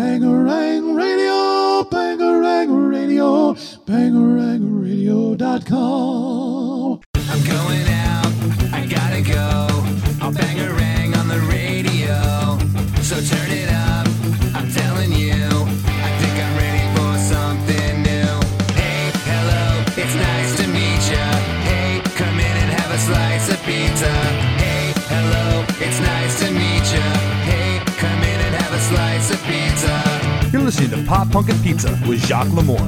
Bangarang Radio, Bangarang Radio, bangarangradio.com. I'm going out, I gotta go. I'll bang a rang on the radio. So turn listening to Pop Punk and Pizza with Jacques Lamour.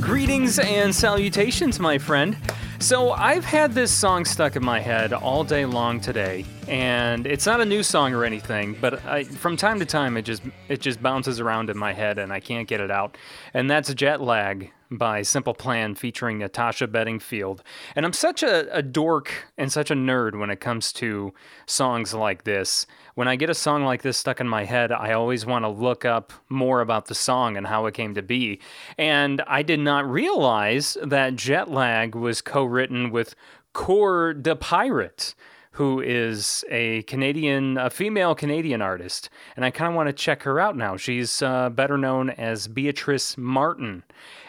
Greetings and salutations, my friend. So, I've had this song stuck in my head all day long today, and it's not a new song or anything, but I, from time to time it just it just bounces around in my head and I can't get it out. And that's Jet Lag by Simple Plan featuring Natasha Bedingfield. And I'm such a, a dork and such a nerd when it comes to songs like this. When I get a song like this stuck in my head, I always want to look up more about the song and how it came to be. And I did not realize that Jet Lag was co written with Coeur de Pirate who is a Canadian, a female Canadian artist, and I kind of want to check her out now. She's uh, better known as Beatrice Martin,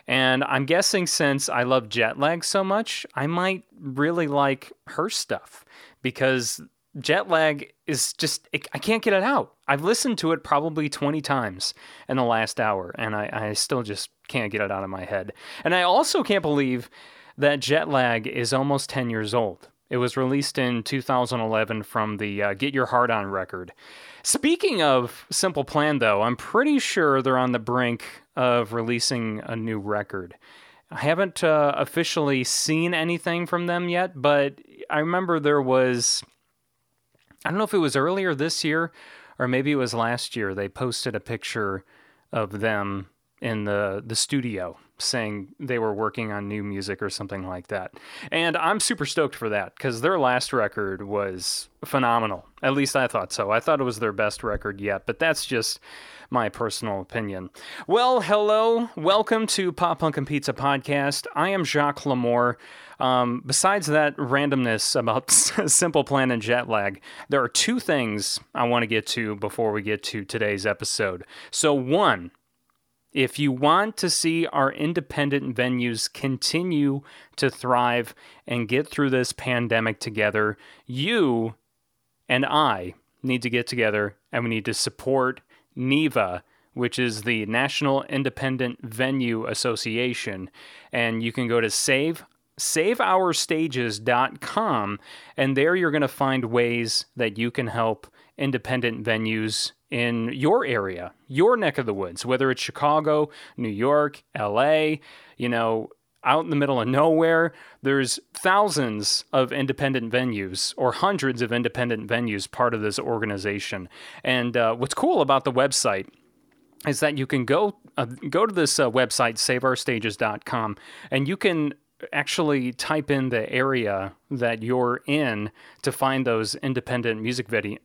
and I'm guessing since I love jet lag so much, I might really like her stuff because jet lag is just it, I can't get it out. I've listened to it probably 20 times in the last hour, and I, I still just can't get it out of my head. And I also can't believe that jet lag is almost 10 years old. It was released in 2011 from the uh, Get Your Heart On record. Speaking of Simple Plan, though, I'm pretty sure they're on the brink of releasing a new record. I haven't uh, officially seen anything from them yet, but I remember there was, I don't know if it was earlier this year or maybe it was last year, they posted a picture of them in the, the studio saying they were working on new music or something like that. And I'm super stoked for that because their last record was phenomenal. At least I thought so. I thought it was their best record yet, but that's just my personal opinion. Well, hello. Welcome to Pop Punk and Pizza Podcast. I am Jacques Lamour. Um, besides that randomness about Simple Plan and jet lag, there are two things I want to get to before we get to today's episode. So, one, if you want to see our independent venues continue to thrive and get through this pandemic together, you and I need to get together and we need to support NIVA, which is the National Independent Venue Association. And you can go to save saveourstages.com and there you're going to find ways that you can help independent venues in your area, your neck of the woods, whether it's Chicago, New York, LA, you know, out in the middle of nowhere, there's thousands of independent venues or hundreds of independent venues part of this organization. And uh, what's cool about the website is that you can go uh, go to this uh, website saveourstages.com and you can actually type in the area that you're in to find those independent music video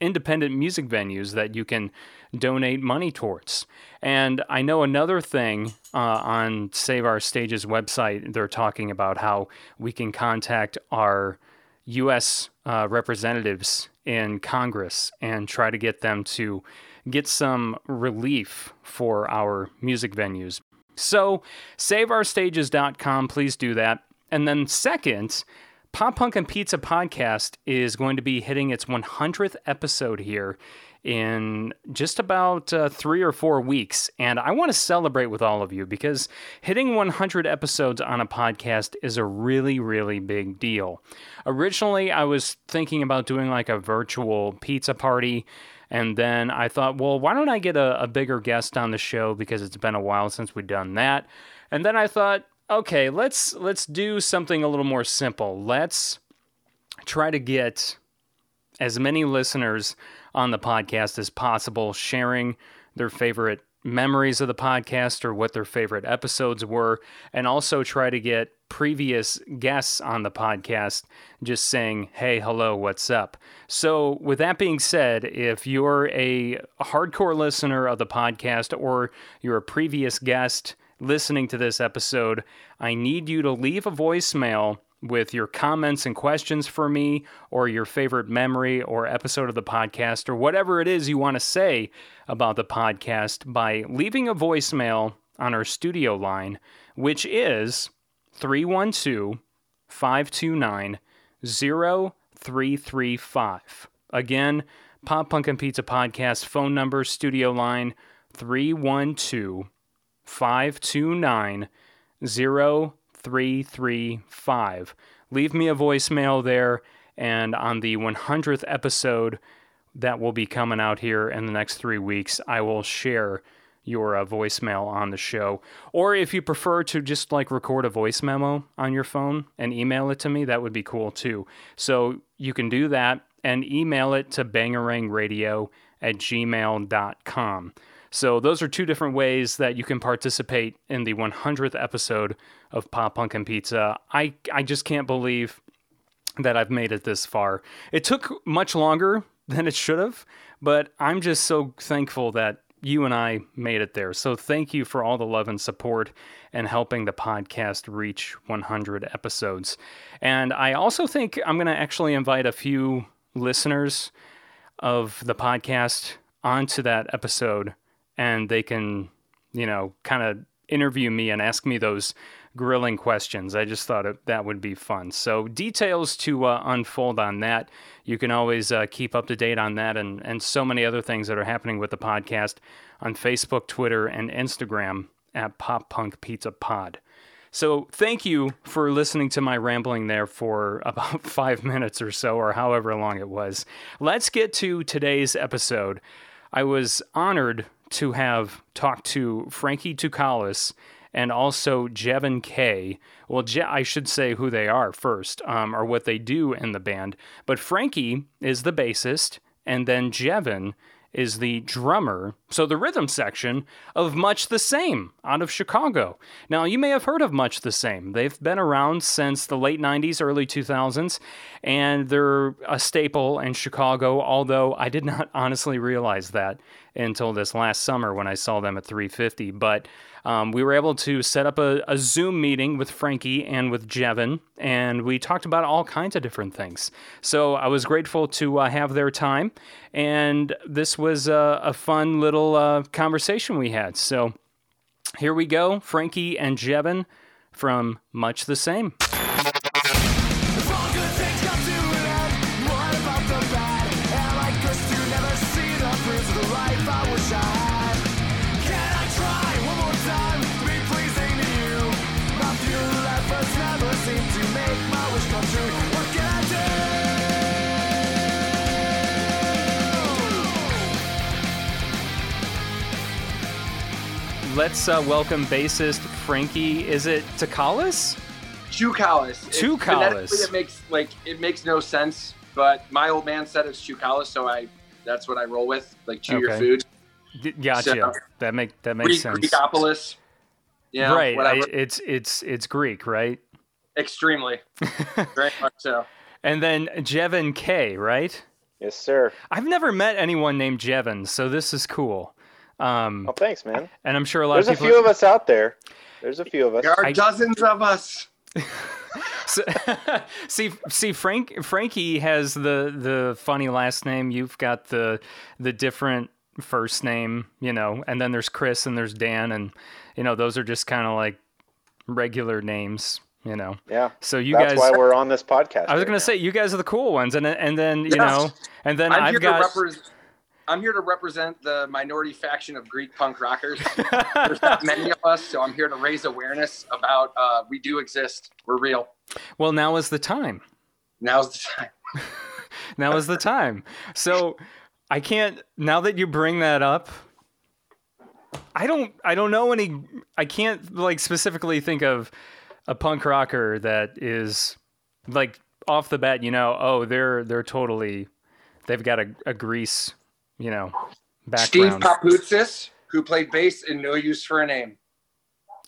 independent music venues that you can donate money towards. And I know another thing uh, on Save Our Stages website, they're talking about how we can contact our U.S. Uh, representatives in Congress and try to get them to get some relief for our music venues. So, saveourstages.com, please do that. And then, second, Pop Punk and Pizza podcast is going to be hitting its 100th episode here in just about uh, three or four weeks. And I want to celebrate with all of you because hitting 100 episodes on a podcast is a really, really big deal. Originally, I was thinking about doing like a virtual pizza party. And then I thought, well, why don't I get a, a bigger guest on the show because it's been a while since we've done that. And then I thought, okay, let's let's do something a little more simple. Let's try to get as many listeners on the podcast as possible, sharing their favorite memories of the podcast or what their favorite episodes were, and also try to get previous guests on the podcast just saying, hey, hello, what's up? So, with that being said, if you're a hardcore listener of the podcast or you're a previous guest, listening to this episode, I need you to leave a voicemail with your comments and questions for me, or your favorite memory or episode of the podcast, or whatever it is you want to say about the podcast by leaving a voicemail on our studio line, which is 312 529 0335. Again, Pop Punk and Pizza Podcast phone number, studio line 312 529 0335. Leave me a voicemail there, and on the 100th episode that will be coming out here in the next three weeks, I will share your uh, voicemail on the show. Or if you prefer to just like record a voice memo on your phone and email it to me, that would be cool too. So you can do that and email it to bangarangradio at gmail.com. So those are two different ways that you can participate in the 100th episode of Pop Punk and Pizza. I, I just can't believe that I've made it this far. It took much longer than it should have, but I'm just so thankful that you and I made it there. So thank you for all the love and support and helping the podcast reach 100 episodes. And I also think I'm going to actually invite a few listeners of the podcast onto that episode and they can, you know, kind of interview me and ask me those grilling questions. I just thought it, that would be fun. So, details to uh, unfold on that. You can always uh, keep up to date on that and, and so many other things that are happening with the podcast on Facebook, Twitter, and Instagram at Pop Punk Pizza Pod. So, thank you for listening to my rambling there for about five minutes or so, or however long it was. Let's get to today's episode. I was honored to have talked to Frankie Tukalis and also Jevin Kay. Well, Je- I should say who they are first, um, or what they do in the band. But Frankie is the bassist, and then Jevin is the drummer. So the rhythm section of Much the Same out of Chicago. Now, you may have heard of Much the Same. They've been around since the late 90s, early 2000s, and they're a staple in Chicago, although I did not honestly realize that until this last summer when I saw them at 350. But um, we were able to set up a, a, Zoom meeting with Frankie and with Jevin, and we talked about all kinds of different things. So I was grateful to uh, have their time, and this was a, a fun little uh, conversation we had. So here we go Frankie and Jevin from Much the Same. Let's uh, welcome bassist Frankie. Is it Tukalis? Chukalis. Chukalis. It makes like it makes no sense, but my old man said it's Chukalis, so I that's what I roll with. Like chew your food. D- Gotcha. So- that make that makes Greek, sense. Greekopolis. Yeah, right. I, it's it's it's Greek, right? Extremely. Very much so. And then Jevin K, right? Yes, sir. I've never met anyone named Jevin, so this is cool. Um, Oh, thanks, man. and I'm sure a lot There's of people. There's a few of us out there. There's a few of us. There are I- dozens of us. So- see, see, Frank Frankie has the the funny last name. You've got the the different first name, you know, and then there's Chris and there's Dan, and you know those are just kind of like regular names, you know. Yeah. So you guys That's guys, why we're on this podcast. I was right gonna now. say you guys are the cool ones, and then- and then you Yes. know, and then I'm I've here got to represent. I'm here to represent the minority faction of Greek punk rockers. There's not many of us, so I'm here to raise awareness about uh, we do exist. We're real. well, now is the time. Now's the time. Now is the time. So I can't now that you bring that up. I don't I don't know any I can't like specifically think of a punk rocker that is like off the bat, you know, oh they're they're totally they've got a, a grease, you know, Steve. Papoutsis, who played bass in No Use for a Name.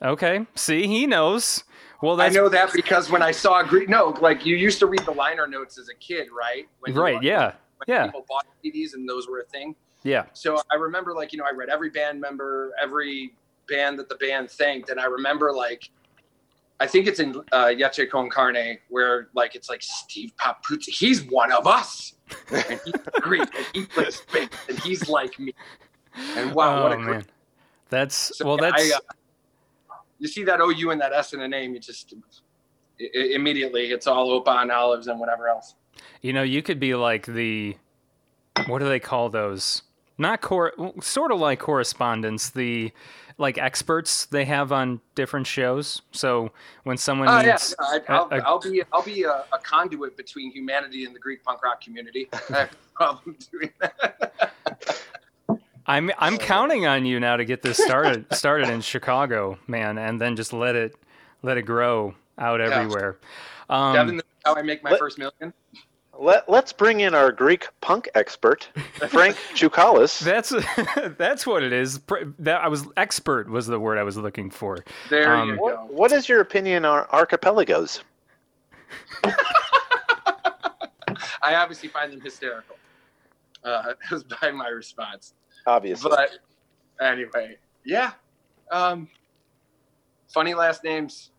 okay. See, he knows. Well I know that because when I saw Greek, no, like you used to read the liner notes as a kid, right? When right, were- yeah. When yeah. people bought CDs and those were a thing. Yeah. So I remember, like, you know, I read every band member, every band that the band thanked, and I remember, like, I think it's in uh, Leche con Carne where like it's like Steve Papuzzi. He's one of us, and he's Greek, and he plays and he's like me. And wow, oh what a great man, that's So, well, that's I, uh, you see that OU and that S in a name, you just i- i- immediately it's all Opa and olives and whatever else. you know, you could be like the what do they call those? Not cor, sort of like correspondents. The like experts they have on different shows. So when someone yeah, needs, I, I'll, a- a- I'll be I'll be a, a conduit between humanity and the Greek punk rock community. I have no problem doing that. I'm I'm counting on you now to get this started started in Chicago, man, and then just let it let it grow out Yeah. everywhere. Um, Devin, how I make my Let- first million. Let, let's bring in our Greek punk expert, Frank Choukalis. that's that's what it is. That I was expert was the word I was looking for. There Um, you What, go. what is your opinion on archipelagos? I obviously find them hysterical. Uh, was by my response. Obviously. But anyway, yeah. Um, funny last names.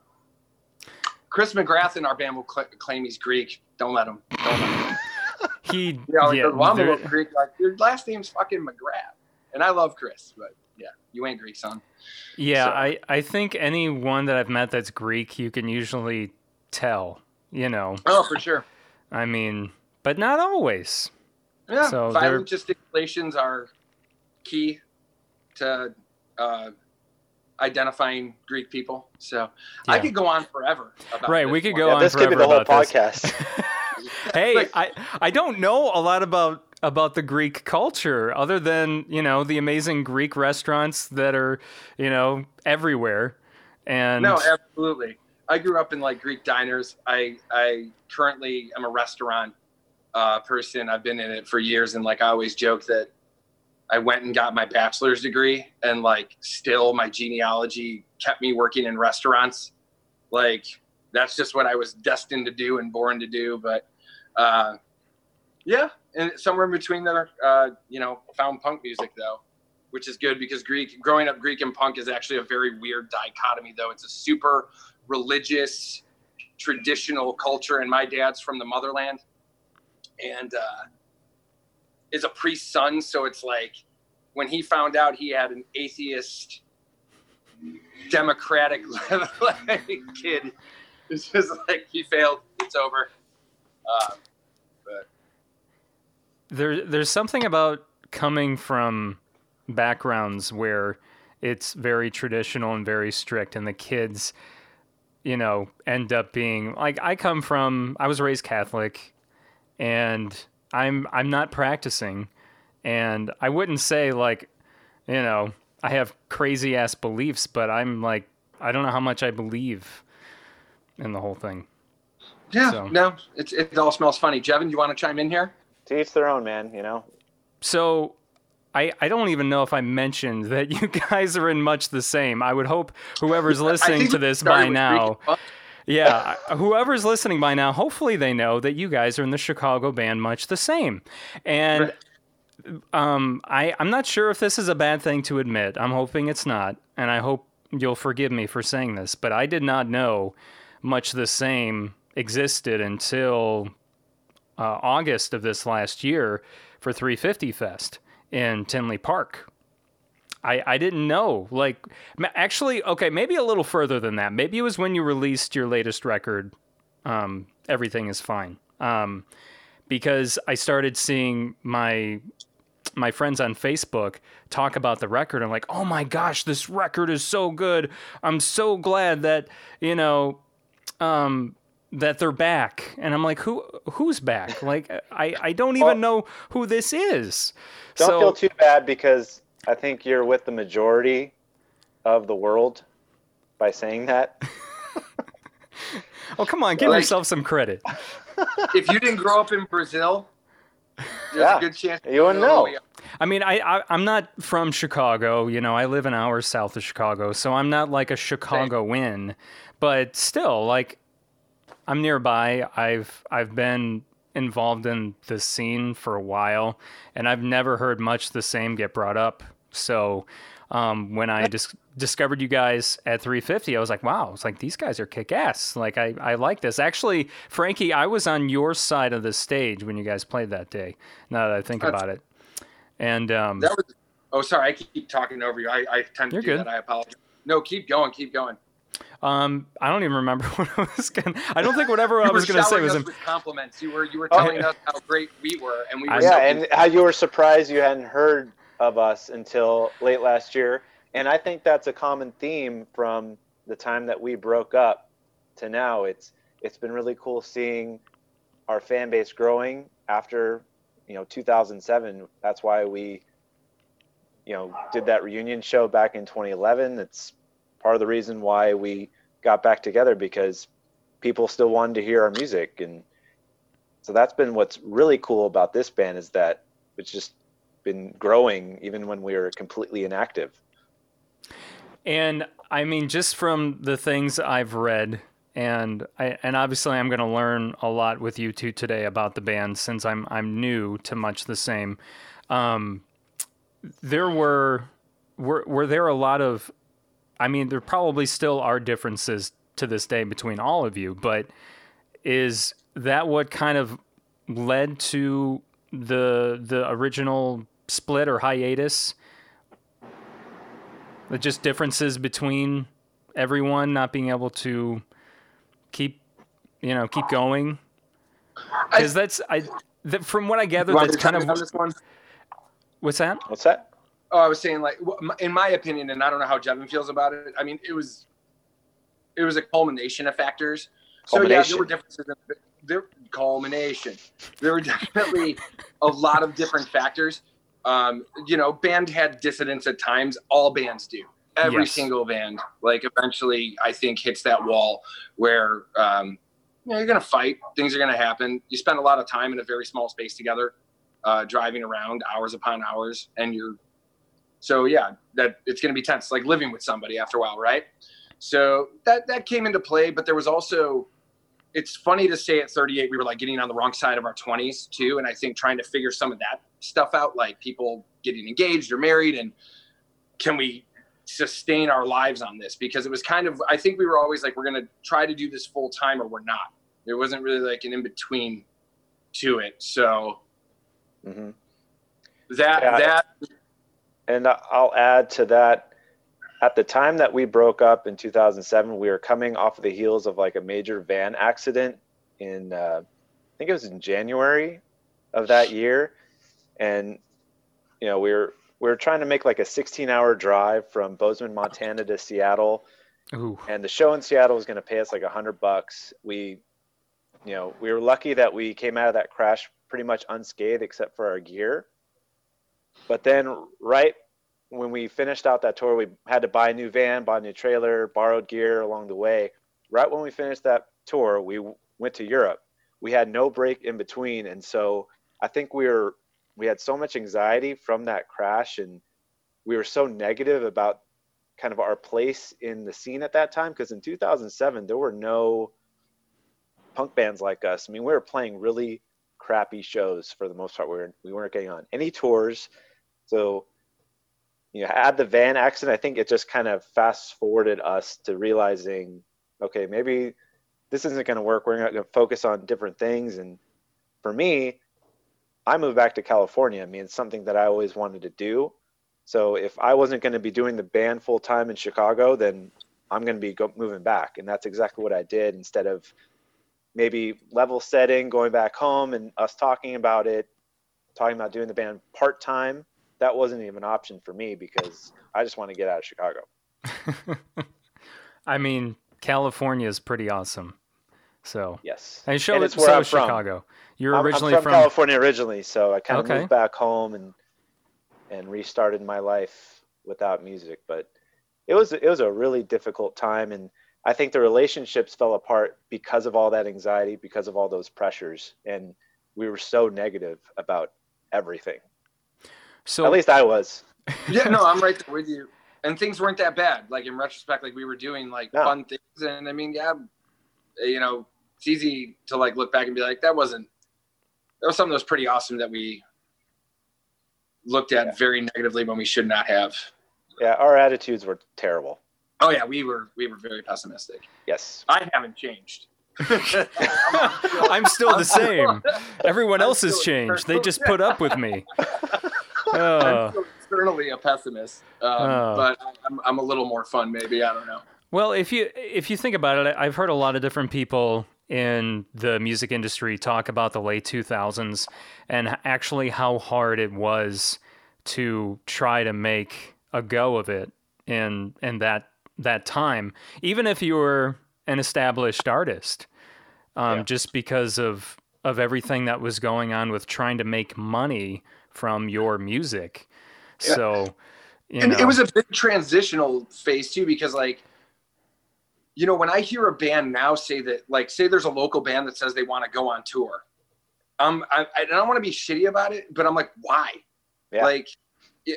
Chris McGrath in our band will cl- claim he's Greek. Don't let him. Don't let him. He You know, yeah, well, I'm a little Greek. Like your last name's fucking McGrath, and I love Chris, but yeah, you ain't Greek, son. yeah. so- I I think anyone that I've met that's Greek, you can usually tell. You know, Oh, for sure. I mean, but not always. Yeah, So violent gesticulations are key to uh, identifying Greek people. So I could go on forever about Right, we could one. go yeah, on this could be forever the whole about this. podcast. hey, Like- I I don't know a lot about about the Greek culture other than you know the amazing Greek restaurants that are you know everywhere. And No, absolutely. I grew up in like Greek diners. I I currently am a restaurant uh, person. I've been in it for years, and like I always joke that I went and got my bachelor's degree, and like still my genealogy kept me working in restaurants. Like that's just what I was destined to do and born to do. But uh, yeah, and somewhere in between there, uh, you know, found punk music though which is good because Greek growing up Greek and punk is actually a very weird dichotomy though. It's a super religious traditional culture and my dad's from the motherland and uh, is a priest's son so it's like when he found out he had an atheist democratic kid it's just like he failed. It's over. Uh, there there's something about coming from backgrounds where it's very traditional and very strict and the kids you know end up being like I come from I was raised Catholic and I'm I'm not practicing and I wouldn't say like you know I have crazy ass beliefs but I'm like I don't know how much I believe in the whole thing. yeah So- no it's, it all smells funny Jevin you want to chime in here to each their own, man. You know. So I, I don't even know if I mentioned that you guys are in much the same. I would hope whoever's listening to this by now, Greek and punk. Yeah, whoever's listening by now, hopefully they know that you guys are in the Chicago band much the same. And um, I, I'm not sure if this is a bad thing to admit. I'm hoping it's not. And I hope you'll forgive me for saying this, but I did not know much the same existed until uh, August of this last year for 350 Fest in Tinley Park. I, I didn't know. Like, actually, okay, maybe a little further than that. Maybe it was when you released your latest record, um, Everything is Fine. Um, because I started seeing my my friends on Facebook talk about the record. I'm like, oh my gosh, this record is so good. I'm so glad that, you know, um, that they're back. And I'm like, who who's back? Like I, I don't even Well- know who this is. Don't so feel too bad because I think you're with the majority of the world by saying that. oh come on, give Like- yourself some credit. if you didn't grow up in Brazil, there's Yeah, a good chance you wouldn't know. I mean, I, I I'm not from Chicago. You know, I live an hour south of Chicago, so I'm not like a Chicago win, But still, like, I'm nearby. I've I've been involved in the scene for a while, and I've never heard much the same get brought up So um, when I dis- discovered you guys at 350, I was like, wow, it's like these guys are kick ass. Like I, I like this. Actually, Frankie, I was on your side of the stage when you guys played that day. Now that I think That's- about it, and um, That was. Oh, sorry. I keep talking over you. I, I tend to do good. that. I apologize. No, keep going. Keep going. um, I don't even remember what I was gonna. I don't think whatever I was gonna say was. us In, compliments. You were you were Oh. telling us how great we were, and we were. I- so yeah, and how you were surprised you hadn't heard of us until late last year. And I think that's a common theme from the time that we broke up to now. It's it's been really cool seeing our fan base growing after you know 2007. That's why we you know did that reunion show back in 2011. It's part of the reason why we got back together because people still wanted to hear our music and so that's been what's really cool about this band is that it's just been growing even when we were completely inactive. And I mean, just from the things I've read, and I, and obviously I'm going to learn a lot with you two today about the band since I'm I'm new to much the same. Um, there were were were there a lot of, I mean, there probably still are differences to this day between all of you, but is that what kind of led to the the original split or hiatus? The just differences between everyone not being able to keep, you know, keep going. Because that's I. That, from what I gather, that's kind of on this one. what's that? What's that? Oh, I was saying like, in my opinion, and I don't know how Jevin feels about it. I mean, it was, it was a culmination of factors. So yeah, there were differences. In, there culmination. There were definitely a lot of different factors. Um, you know, band had dissidents at times. All bands do. Every Yes. single band, like eventually, I think hits that wall where um, you know, you're gonna fight. Things are gonna happen. You spend a lot of time in a very small space together, uh, driving around hours upon hours, and you're so yeah, that it's going to be tense, like living with somebody after a while, right? So that that came into play, but there was also. It's funny to say at 38 we were like getting on the wrong side of our 20s too, and I think trying to figure some of that stuff out, like people getting engaged or married, and can we sustain our lives on this? Because it was kind of I think we were always like we're going to try to do this full time or we're not. There wasn't really like an in between to it. So hmm that Yeah. that And I'll add to that. At the time that we broke up in 2007, we were coming off of the heels of like a major van accident in, uh, I think it was in January of that year, and you know we were we were trying to make like a 16-hour drive from Bozeman, Montana to Seattle, Ooh, and the show in Seattle was going to pay us like a hundred bucks. We, you know, we were lucky that we came out of that crash pretty much unscathed except for our gear. But then, right when we finished out that tour, we had to buy a new van, buy a new trailer, borrowed gear along the way. Right when we finished that tour, we went to Europe. We had no break in between, and so I think we were we had so much anxiety from that crash, and we were so negative about kind of our place in the scene at that time because in 2007 there were no punk bands like us. I mean, we were playing really crappy shows for the most part. We, were, we weren't getting on any tours. So, you know, add the van accident, I think it just kind of fast forwarded us to realizing, okay, maybe this isn't going to work. We're not going to focus on different things. And for me, I moved back to California. I mean, it's something that I always wanted to do. So if I wasn't going to be doing the band full time in Chicago, then I'm going to be go- moving back, and that's exactly what I did. Instead of maybe level setting, going back home, and us talking about it, talking about doing the band part time, that wasn't even an option for me because I just want to get out of Chicago. I mean, California is pretty awesome. So, Yes, and show And it's where so I'm is from. Chicago. You're I'm, I'm originally from, from, California originally, so I kind of Okay. moved back home and and restarted my life without music. But it was it was a really difficult time, and I think the relationships fell apart because of all that anxiety, because of all those pressures, and we were so negative about everything. so At least I was. yeah, no, I'm right there with you. And things weren't that bad. Like in retrospect, like we were doing like No. fun things, and I mean, yeah, you know, it's easy to like look back and be like, that wasn't. That was something that was pretty awesome that we looked at Yeah. very negatively when we should not have. Yeah, our attitudes were terrible. Oh yeah, we were we were very pessimistic. Yes. I haven't changed. I'm still the same. Everyone I'm else has still changed. They just put up with me. I'm Uh, still externally a pessimist, um, Oh. but I'm, I'm a little more fun. Maybe I don't know. Well, if you if you think about it, I've heard a lot of different people in the music industry talk about the late 2000s and actually how hard it was to try to make a go of it in in that that time, even if you were an established artist, um, Yeah. just because of of everything that was going on with trying to make money from your music. So, you and know, it was a big transitional phase too because like you know when i hear a band now say that like say there's a local band that says they want to go on tour um i, I don't want to be shitty about it but i'm like why? Yeah. like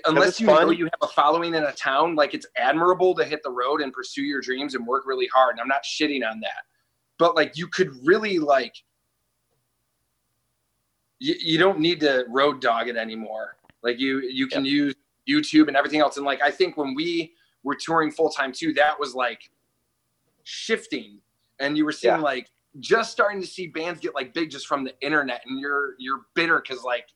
unless you know you have a following in a town like it's admirable to hit the road and pursue your dreams and work really hard and i'm not shitting on that. But like you could really like you, you don't need to road dog it anymore. Like you you can use youtube and everything else and like i think when we were touring full time too that was like shifting and you were seeing Yeah. like just starting to see bands get like big just from the internet and you're you're bitter because like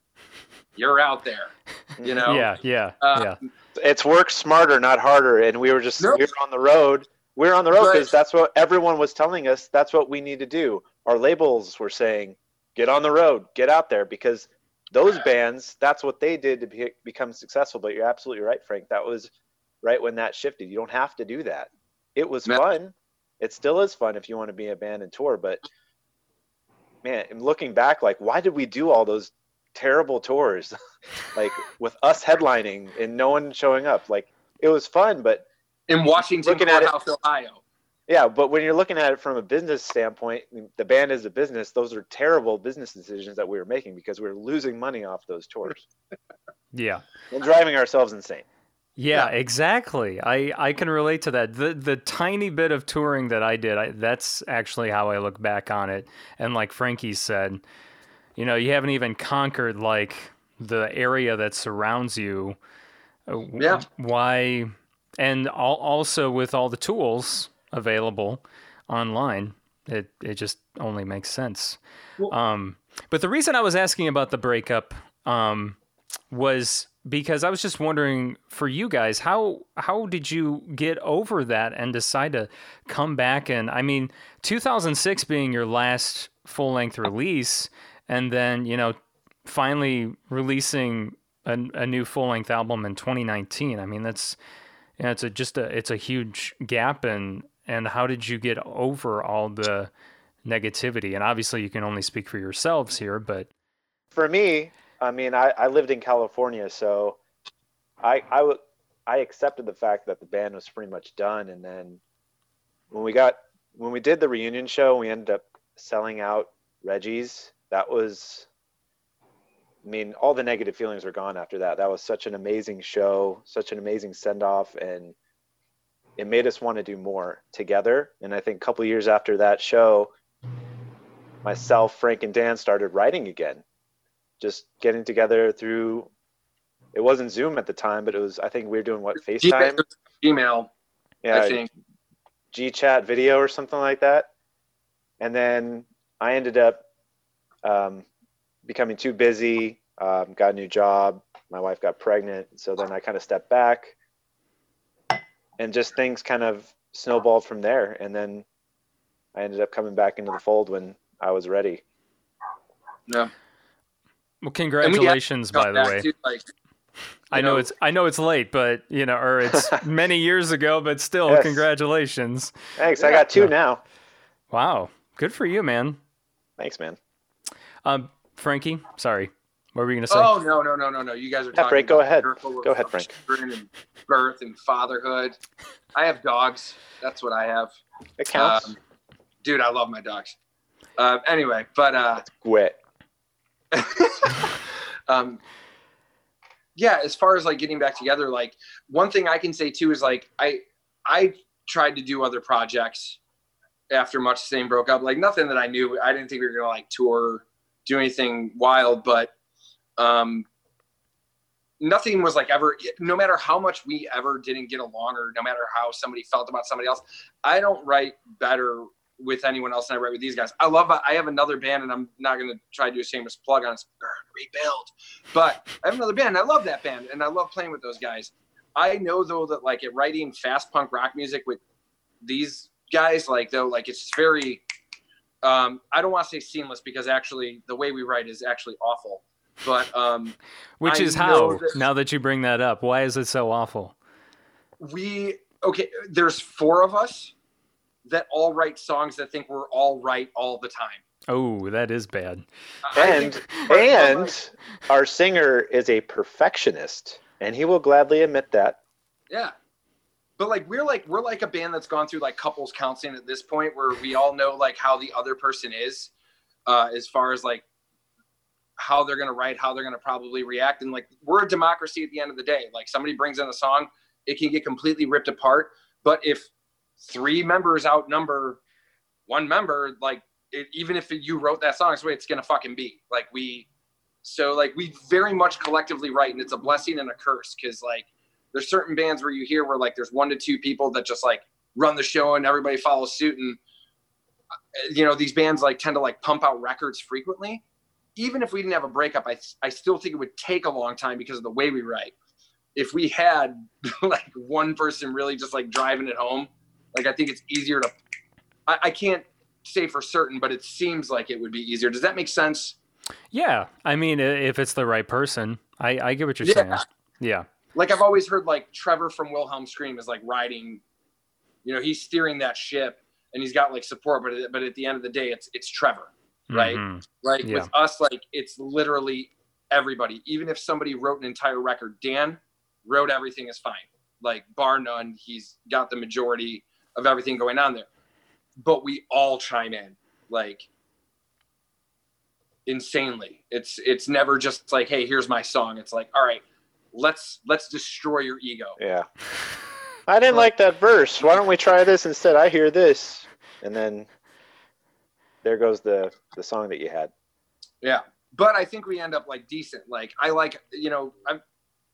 you're out there you know yeah, yeah, Uh, yeah. It's work smarter, not harder. And we were just No. we were on the road. We were on the road But- because that's what everyone was telling us. That's what we need to do. Our labels were saying, get on the road, get out there, because those bands, that's what they did to be, become successful. But you're absolutely right, Frank. That was right when that shifted. You don't have to do that. It was Yeah. fun. It still is fun if you want to be a band and tour. But man, I'm looking back, like, why did we do all those terrible tours? like with us headlining and no one showing up. Like it was fun, but in washington Looking at it- ohio yeah, but when you're looking at it from a business standpoint, the band is a business. Those are terrible business decisions that we were making because we were losing money off those tours Yeah. and driving ourselves insane. Yeah, Yeah. exactly. I, I can relate to that. The the tiny bit of touring that I did, I, that's actually how I look back on it. And like Frankie said, you know, you haven't even conquered like the area that surrounds you. Uh, Yeah. Why? And al- also with all the tools available online, it it just only makes sense. Well- um, but the reason I was asking about the breakup um, was because I was just wondering for you guys how how did you get over that and decide to come back? And I mean 2006 being your last full length release and then you know finally releasing a, a new full length album in 2019 I mean that's you know, it's a just a it's a huge gap and and how did you get over all the negativity? And obviously you can only speak for yourselves here but For me, I mean, I, I lived in California, so I I accepted the fact that the band was pretty much done, and then when we got when we did the reunion show, we ended up selling out Reggie's. That was, I mean, all the negative feelings were gone after that. That was such an amazing show, such an amazing send off, and it made us want to do more together. And I think a couple years after that show, myself, Frank, and Dan started writing again just getting together through it wasn't zoom at the time but it was i think we were doing what facetime? Email yeah i think gchat video or something like that. And then i ended up um, becoming too busy um, got a new job my wife got pregnant so then i kind of stepped back. And just things kind of snowballed from there. And then i ended up coming back into the fold when i was ready. Yeah well congratulations by the way Too, like, I you know, it's I know it's late, but you know, or it's many years ago, but still, Yes. congratulations! thanks i got two Yeah. now Wow, good for you, man. thanks man Um, Frankie, sorry, what were you gonna say? Oh no no no no no! You guys are Yeah, talking. Frank, go ahead. Go ahead, Frank. children And birth and fatherhood. I have dogs. That's what I have. it counts Um, dude, I love my dogs. Uh, anyway, but uh, Quit. um, yeah, as far as like getting back together, like one thing I can say too is like I I tried to do other projects after much the same broke up. Like nothing that I knew. I didn't think we were gonna like tour, do anything wild, but um, nothing was like ever no matter how much we ever didn't get along or no matter how somebody felt about somebody else i don't write better with anyone else than i write with these guys. I love i have another band and i'm not going to try to do a shameless plug on it. Rebuild. But i have another band and i love that band and i love playing with those guys. I know though that like at writing fast punk rock music with these guys like though like it's very um i don't want to say seamless because actually the way we write is actually awful. But um Which I is how, that- now that you bring that up, why is it so awful? we okay there's four of us that all write songs that think we're all right all the time. Oh, that is bad. I And think- but- but, and our singer is a perfectionist, and he will gladly admit that. yeah. But like we're like we're like a band that's gone through like couples counseling at this point where we all know like how the other person is uh as far as like how they're going to write how they're going to probably react. And like we're a democracy at the end of the day. Like somebody brings in a song it can get completely ripped apart. But if three members outnumber one member like it, even if you wrote that song it's the way it's to fucking be. Like we so like we very much collectively write and it's a blessing and a curse because like there's certain bands where you hear where like there's one to two people that just like run the show and everybody follows suit and uh, you know these bands like tend to like pump out records frequently. Even if we didn't have a breakup i, I still think it would take a long time because of the way we write. If we had like one person really just like driving it home like i think it's easier to i, I can't say for certain but it seems like it would be easier does that make sense Yeah, I mean, if it's the right person, I, I get what you're Yeah. saying. Yeah. like I've always heard like Trevor from Wilhelm Scream is like riding, you know, he's steering that ship and he's got like support, but but at the end of the day, it's it's Trevor, right? Mhm. Like Yeah. with us, like it's literally everybody. Even if somebody wrote an entire record, Dan wrote everything is fine, like bar none. He's got the majority of everything going on there, but we all chime in like insanely. It's it's never just like, hey, here's my song. It's like, all right, let's let's destroy your ego. Yeah. I didn't like that verse. Why don't we try this instead? I hear this, and then there goes the the song that you had. Yeah, but I think we end up like decent. Like I like, you know, I'm,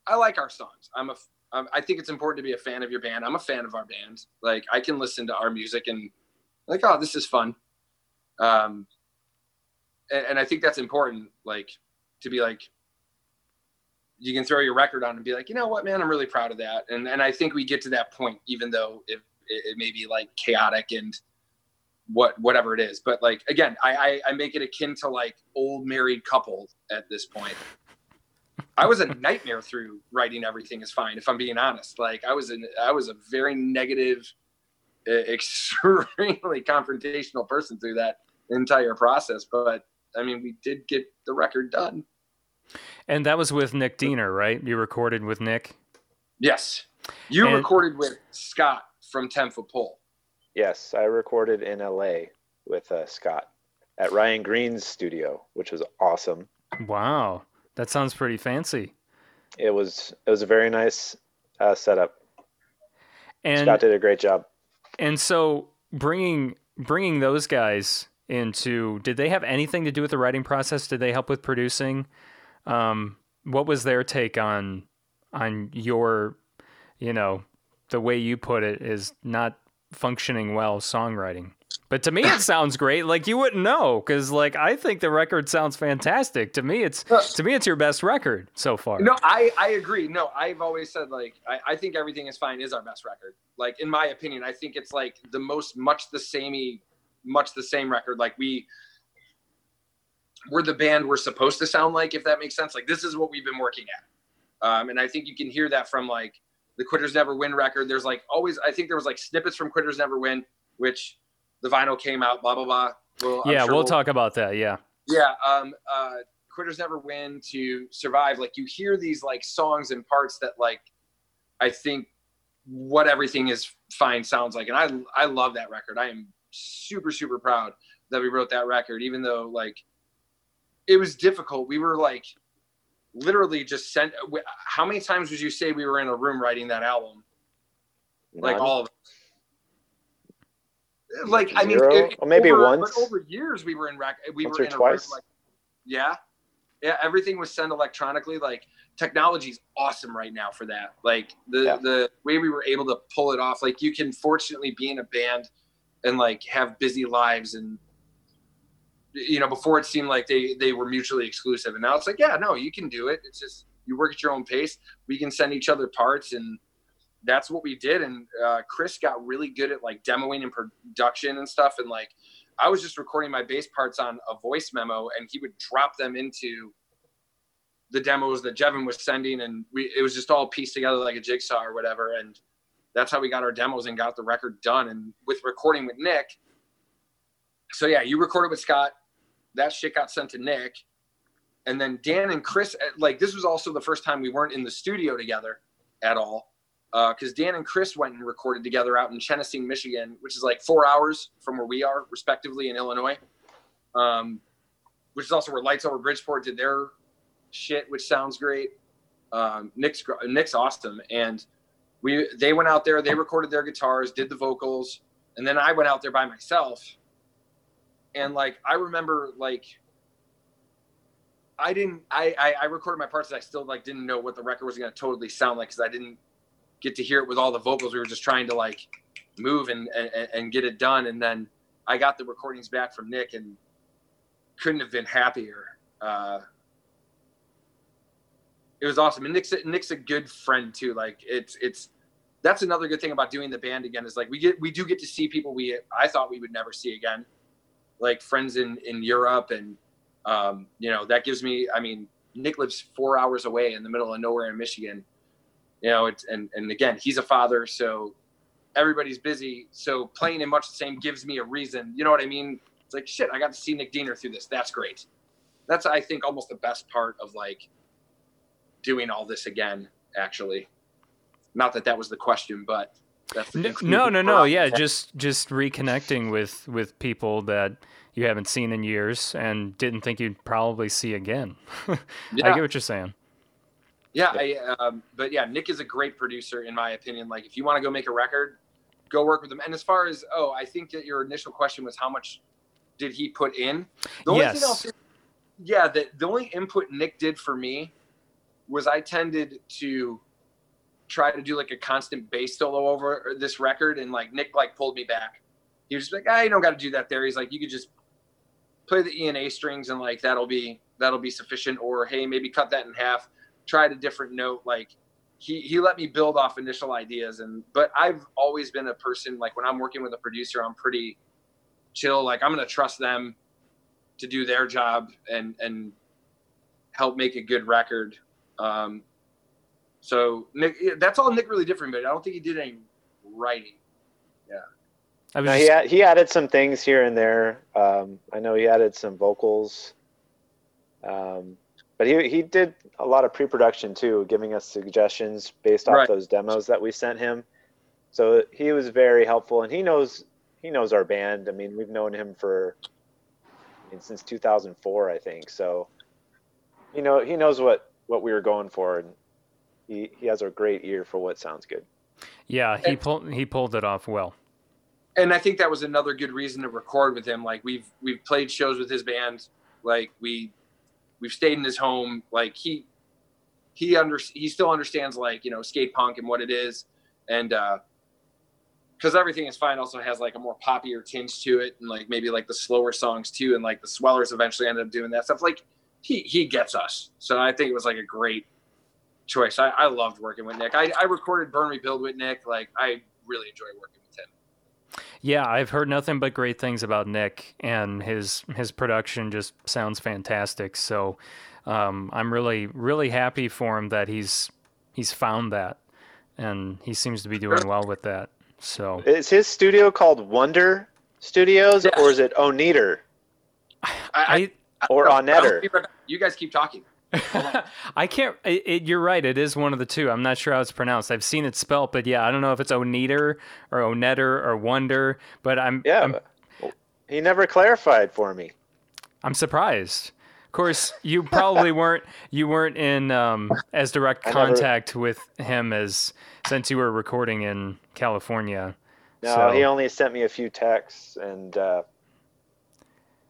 I like our songs. I'm a, I'm, I think it's important to be a fan of your band. I'm a fan of our band. Like I can listen to our music and like, oh, this is fun. Um, and, and I think that's important. Like to be like, you can throw your record on and be like, you know what, man, I'm really proud of that. And and I think we get to that point, even though it, it, it may be like chaotic and what whatever it is. But like again, I, I I make it akin to like old married couple at this point. I was a nightmare through writing everything is fine. If I'm being honest, like I was an I was a very negative, uh, extremely confrontational person through that entire process. But I mean, we did get the record done. And that was with Nick Diener, right? You recorded with Nick. Yes, you And- recorded with Scott from Ten Foot Pole. Yes, I recorded in LA with uh, Scott at Ryan Greene's studio, which was awesome. Wow, that sounds pretty fancy. It was it was a very nice uh, setup. And Scott did a great job. and so bringing bringing those guys into, did they have anything to do with the writing process? Did they help with producing? Um, what was their take on on your, you know, the way you put it is not functioning well songwriting. But to me, it sounds great. Like you wouldn't know, because like I think the record sounds fantastic. To me, it's to me it's your best record so far. No, I, I agree. No, I've always said like I, I think everything is fine is our best record. Like in my opinion, I think it's like the most much the samey, much the same record. Like we we're the band we're supposed to sound like, if that makes sense. Like this is what we've been working at. Um, and I think you can hear that from like the Quitters Never Win record. There's like always I think there was like snippets from Quitters Never Win, which the vinyl came out, blah blah blah. Well, I'm yeah, sure we'll talk about that. Yeah. yeah um uh quitters never win to survive like you hear these like songs and parts that like i think what everything is fine sounds like and i i love that record i am super super proud that we wrote that record even though like it was difficult we were like literally just sent how many times would you say we were in a room writing that album like None? all of it like i mean it- Or maybe over, once? but over years we were in rec we Once were in a twice? like yeah Yeah, everything was sent electronically. Like technology's awesome right now for that. Like the Yeah. the way we were able to pull it off. Like you can fortunately be in a band and like have busy lives and you know before it seemed like they they were mutually exclusive and now it's like yeah no you can do it it's just you work at your own pace we can send each other parts and that's what we did. And uh, chris got really good at like demoing and production and stuff. And like i was just recording my bass parts on a voice memo and he would drop them into the demos that jevin was sending. And we it was just all pieced together like a jigsaw or whatever. And that's how we got our demos and got the record done. And with recording with nick so yeah you recorded with scott. That shit got sent to nick. And then dan and chris uh, like this was also the first time we weren't in the studio together at all because Dan and Chris went and recorded together out in Genesee, Michigan, which is like four hours from where we are, respectively, in Illinois. Um, which is also where Lights Over Bridgeport did their shit, which sounds great. Um, Nick's Nick's awesome, and we they went out there, they recorded their guitars, did the vocals, and then I went out there by myself. And like I remember, like I didn't I I, I recorded my parts, and I still like didn't know what the record was going to totally sound like because I didn't get to hear it with all the vocals. We were just trying to like move and, and and get it done. And then I got the recordings back from Nick and couldn't have been happier. Uh, it was awesome. And Nick's Nick's a good friend too. Like it's it's that's another good thing about doing the band again is like we get we do get to see people we I thought we would never see again, like friends in in Europe and um, you know that gives me. I mean, Nick lives four hours away in the middle of nowhere in Michigan you know it's and and again he's a father so everybody's busy so playing in much the same gives me a reason you know what i mean it's like shit i got to see nick diener through this that's great that's i think almost the best part of like doing all this again actually not that that was the question but that's the N- No, no, no. Yeah, just just reconnecting with with people that you haven't seen in years and didn't think you'd probably see again. I get what you're saying. Yeah, I, um, but yeah, Nick is a great producer in my opinion. Like, if you want to go make a record, go work with him. And as far as oh, I think that your initial question was how much did he put in? The only thing I'll say, yeah, the the only input Nick did for me was I tended to try to do like a constant bass solo over this record, and like Nick like pulled me back. He was just like, ah, you don't got to do that there. He's like, you could just play the E and A strings, and like that'll be that'll be sufficient. Or hey, maybe cut that in half tried a different note like he he let me build off initial ideas and but i've always been a person like when i'm working with a producer i'm pretty chill like i'm going to trust them to do their job and and help make a good record um so nick that's all nick really did for me but i don't think he did any writing yeah I was No, just, he, add, he added some things here and there. Um, I know he added some vocals. Um, but he, he did a lot of pre-production too, giving us suggestions based off Right. those demos that we sent him. So he was very helpful, and he knows he knows our band. I mean, we've known him for I mean, since 2004, I think. So you know he knows what what we were going for, and he he has a great ear for what sounds good. yeah, he pulled he pulled it off well. and I think that was another good reason to record with him. Like we've we've played shows with his band. Like we we've stayed in his home. Like he he under he still understands like you know skate punk and what it is, and uh because everything is fine also has like a more poppier tinge to it, and like maybe like the slower songs too, and like the swellers eventually ended up doing that stuff. Like he he gets us, so I think it was like a great choice. I, I loved working with Nick. I, I recorded Burn Rebuild with Nick. Like I really enjoy working with. Yeah, I've heard nothing but great things about Nick, and his his production just sounds fantastic. So um, I'm really really happy for him that he's he's found that, and he seems to be doing well with that. So Is his studio called Wonder Studios, Yes. or is it Oneater I or I'll- I'll Onetter? be right back. You guys keep talking. I can't. It, it, you're right. It is one of the two. I'm not sure how it's pronounced. I've seen it spelt, but yeah, I don't know if it's Oneater or Onetter or Wonder. But I'm Yeah, I'm, he never clarified for me. I'm surprised. Of course, you probably weren't you weren't in um, as direct I never- contact with him as since you were recording in California. No, So- he only sent me a few texts, and uh,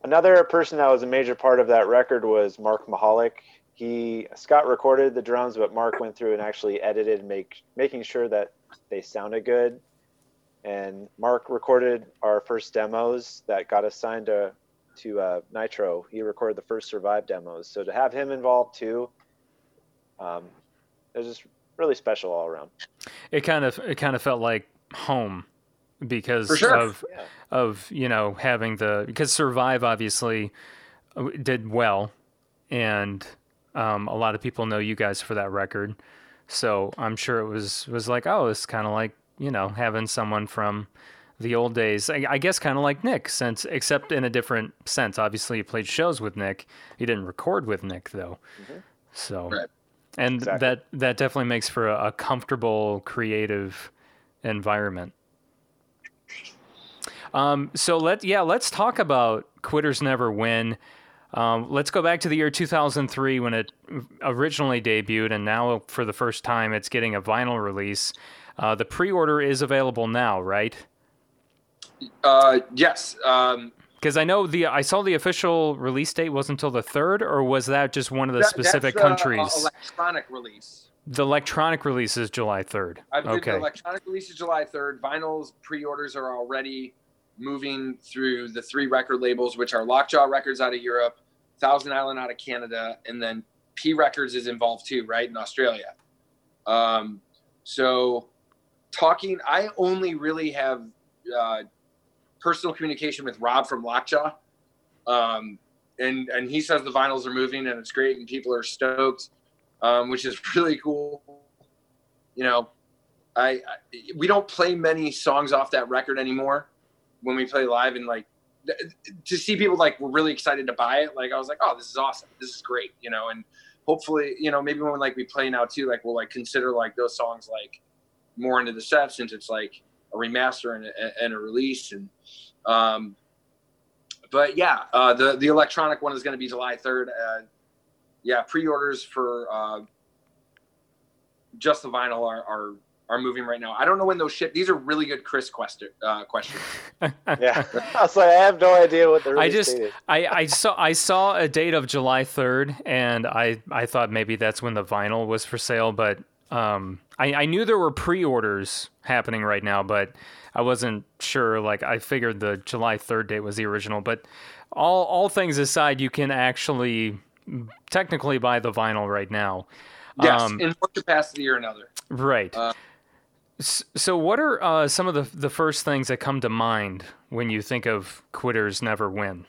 Another person that was a major part of that record was Mark Michalik. He Scott recorded the drums, but Mark went through and actually edited, make making sure that they sounded good. And Mark recorded our first demos that got us signed to to uh, Nitro. He recorded the first Survive demos. So to have him involved too, um, it was just really special all around. It kind of it kind of felt like home because sure. of Yeah. of you know having the because Survive obviously uh, did well, and um, a lot of people know you guys for that record. So I'm sure it was was like oh it's kind of like you know having someone from the old days. I, I guess kind of like Nick, since except in a different sense. Obviously, you played shows with Nick. You didn't record with Nick though. So, Right. and Exactly. that that definitely makes for a, a comfortable, creative environment. Um, so let yeah, let's talk about Quitters Never Win. Um, let's go back to the year 2003 when it originally debuted, and now for the first time, it's getting a vinyl release. Uh, the pre-order is available now, right? Uh, yes. Um, Because I know the I saw the official release date wasn't until the third, or was that just one of the that- specific uh, countries? electronic release. the electronic release is July 3rd. I Okay. the electronic release is July 3rd. Vinyls pre-orders are already moving through the three record labels, which are Lockjaw Records out of Europe, Thousand Island out of Canada, and then Pee Records is involved too, right in Australia. Um, so, talking, I only really have uh, personal communication with Rob from Lockjaw, um, and and he says the vinyls are moving and it's great and people are stoked, um, which is really cool. You know, I, I we don't play many songs off that record anymore when we play live and like th- to see people like were really excited to buy it like i was like oh this is awesome. This is great you know? And hopefully you know maybe when like we play now too like we'll like consider like those songs like more into the set since it's like a remaster and a, and a release and um but yeah uh the the electronic one is going to be july 3rd uh yeah pre-orders for uh just the vinyl are, are are moving right now. I don't know when those ship. These are really good Chris question uh, questions. Yeah, I was like, I have no idea what the I just. I, I saw I saw a date of July 3rd, and I I thought maybe that's when the vinyl was for sale, but um I, I knew there were pre-orders happening right now, but I wasn't sure. Like I figured the July 3rd date was the original, but all all things aside, you can actually technically buy the vinyl right now. Yes, Um, in one capacity or another. Right. Uh, S- so, what are uh, some of the the first things that come to mind when you think of quitters never win?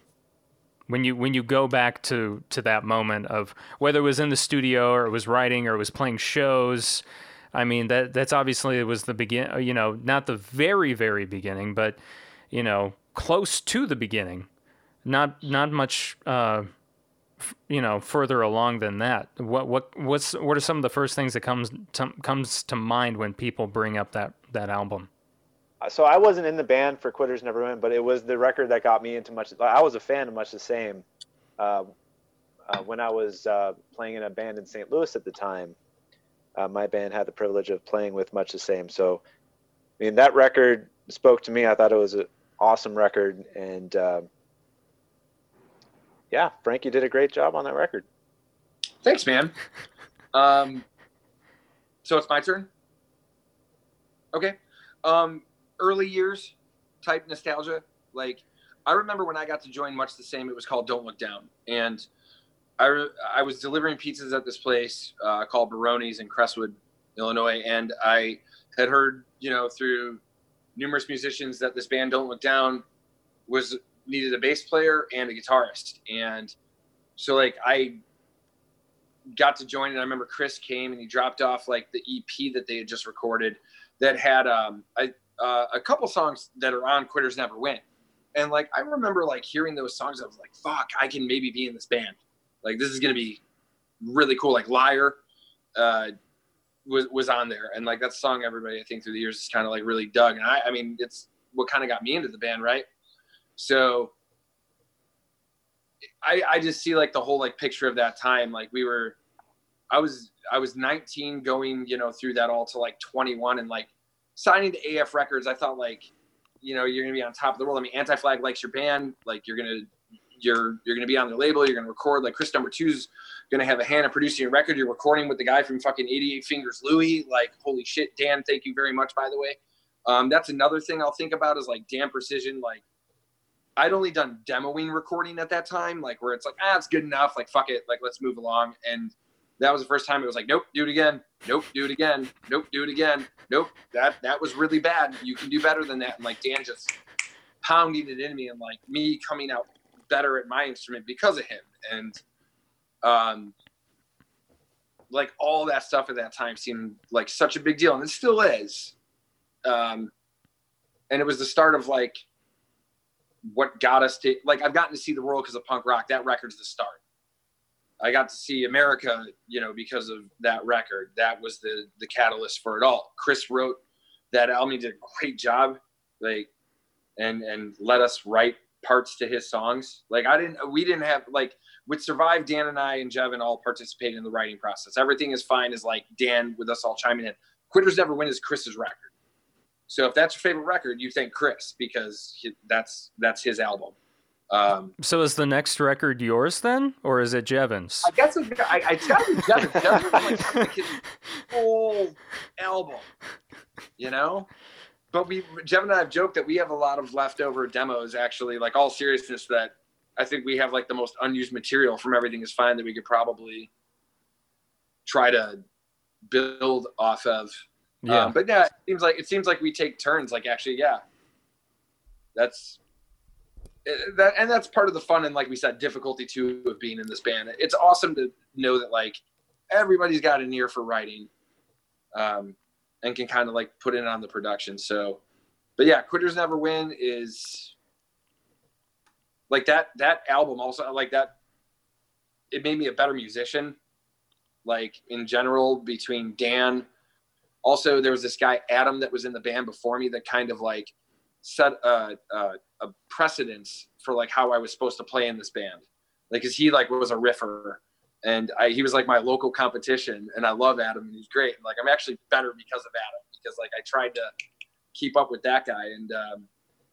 When you when you go back to to that moment of whether it was in the studio or it was writing or it was playing shows. I mean that that's obviously it was the begin. You know, not the very very beginning, but you know, close to the beginning. Not not much. Uh, you know, further along than that. What what what's what are some of the first things that comes to, comes to mind when people bring up that that album? So I wasn't in the band for Quitters Never Win, but it was the record that got me into much. I was a fan of much the same. Uh, uh, when I was uh, playing in a band in St. Louis at the time, uh, my band had the privilege of playing with much the same. So, I mean, that record spoke to me. I thought it was an awesome record, and uh, yeah, Frankie did a great job on that record. Thanks, man. Um, so it's my turn. Okay. Um, early years type nostalgia. Like I remember when I got to join much the same. It was called Don't Look Down, and I re- I was delivering pizzas at this place uh, called Baroni's in Crestwood, Illinois, and I had heard you know through numerous musicians that this band Don't Look Down was needed a bass player and a guitarist, and so like I got to join and I remember Chris came and he dropped off like the EP that they had just recorded that had um I, uh, a couple songs that are on Quitters Never Win. And like I remember like hearing those songs, I was like, fuck, I can maybe be in this band. Like this is gonna be really cool. Like Liar uh was was on there. And like that song everybody I think through the years is kind of like really dug. And I I mean it's what kind of got me into the band, right? So I, I just see like the whole like picture of that time. Like we were, I was I was 19 going you know through that all to like 21 and like signing to AF Records. I thought like, you know, you're gonna be on top of the world. I mean, Anti Flag likes your band. Like you're gonna you're you're gonna be on the label. You're gonna record. Like Chris Number Two's gonna have a hand in producing a record. You're recording with the guy from fucking 88 Fingers Louie. Like holy shit, Dan. Thank you very much. By the way, um, that's another thing I'll think about is like Dan Precision. Like I'd only done demoing recording at that time, like where it's like ah, it's good enough. Like fuck it, like let's move along. And that was the first time it was like nope, do it again. Nope, do it again. Nope, do it again. Nope, that that was really bad. You can do better than that. And like Dan just pounding it in me and like me coming out better at my instrument because of him and um like all that stuff at that time seemed like such a big deal and it still is um and it was the start of like what got us to like i've gotten to see the world because of punk rock that record's the start i got to see america you know because of that record that was the the catalyst for it all chris wrote that album he did a great job like and and let us write parts to his songs. Like I didn't, we didn't have like with Survive. Dan and I and Jevin all participated in the writing process. Everything is fine. Is like Dan with us all chiming in. Quitters Never Win is Chris's record. So if that's your favorite record, you thank Chris because that's that's his album. Um, So is the next record yours then, or is it Jevin's? I guess it's, I, I, it's got to be Jevin. Jevin like, like his full album, you know. But we, Jevin and I have joked that we have a lot of leftover demos. Actually, like all seriousness, that I think we have like the most unused material from Everything Is Fine that we could probably try to build off of. Yeah. Um, but yeah, it seems like it seems like we take turns. Like actually, yeah, that's eh, that, and that's part of the fun and like we said, difficulty too of being in this band. It's awesome to know that like everybody's got an ear for writing, um, and can kind of like put in on the production. So, but yeah, Quitters Never Win is like that. That album also like that. It made me a better musician, like in general. Between Dan, also there was this guy Adam that was in the band before me that kind of like set a, a, a precedence for like how I was supposed to play in this band. Like, cause he like was a riffer and I, he was like my local competition and I love Adam and he's great. and Like I'm actually better because of Adam because like I tried to keep up with that guy and, um,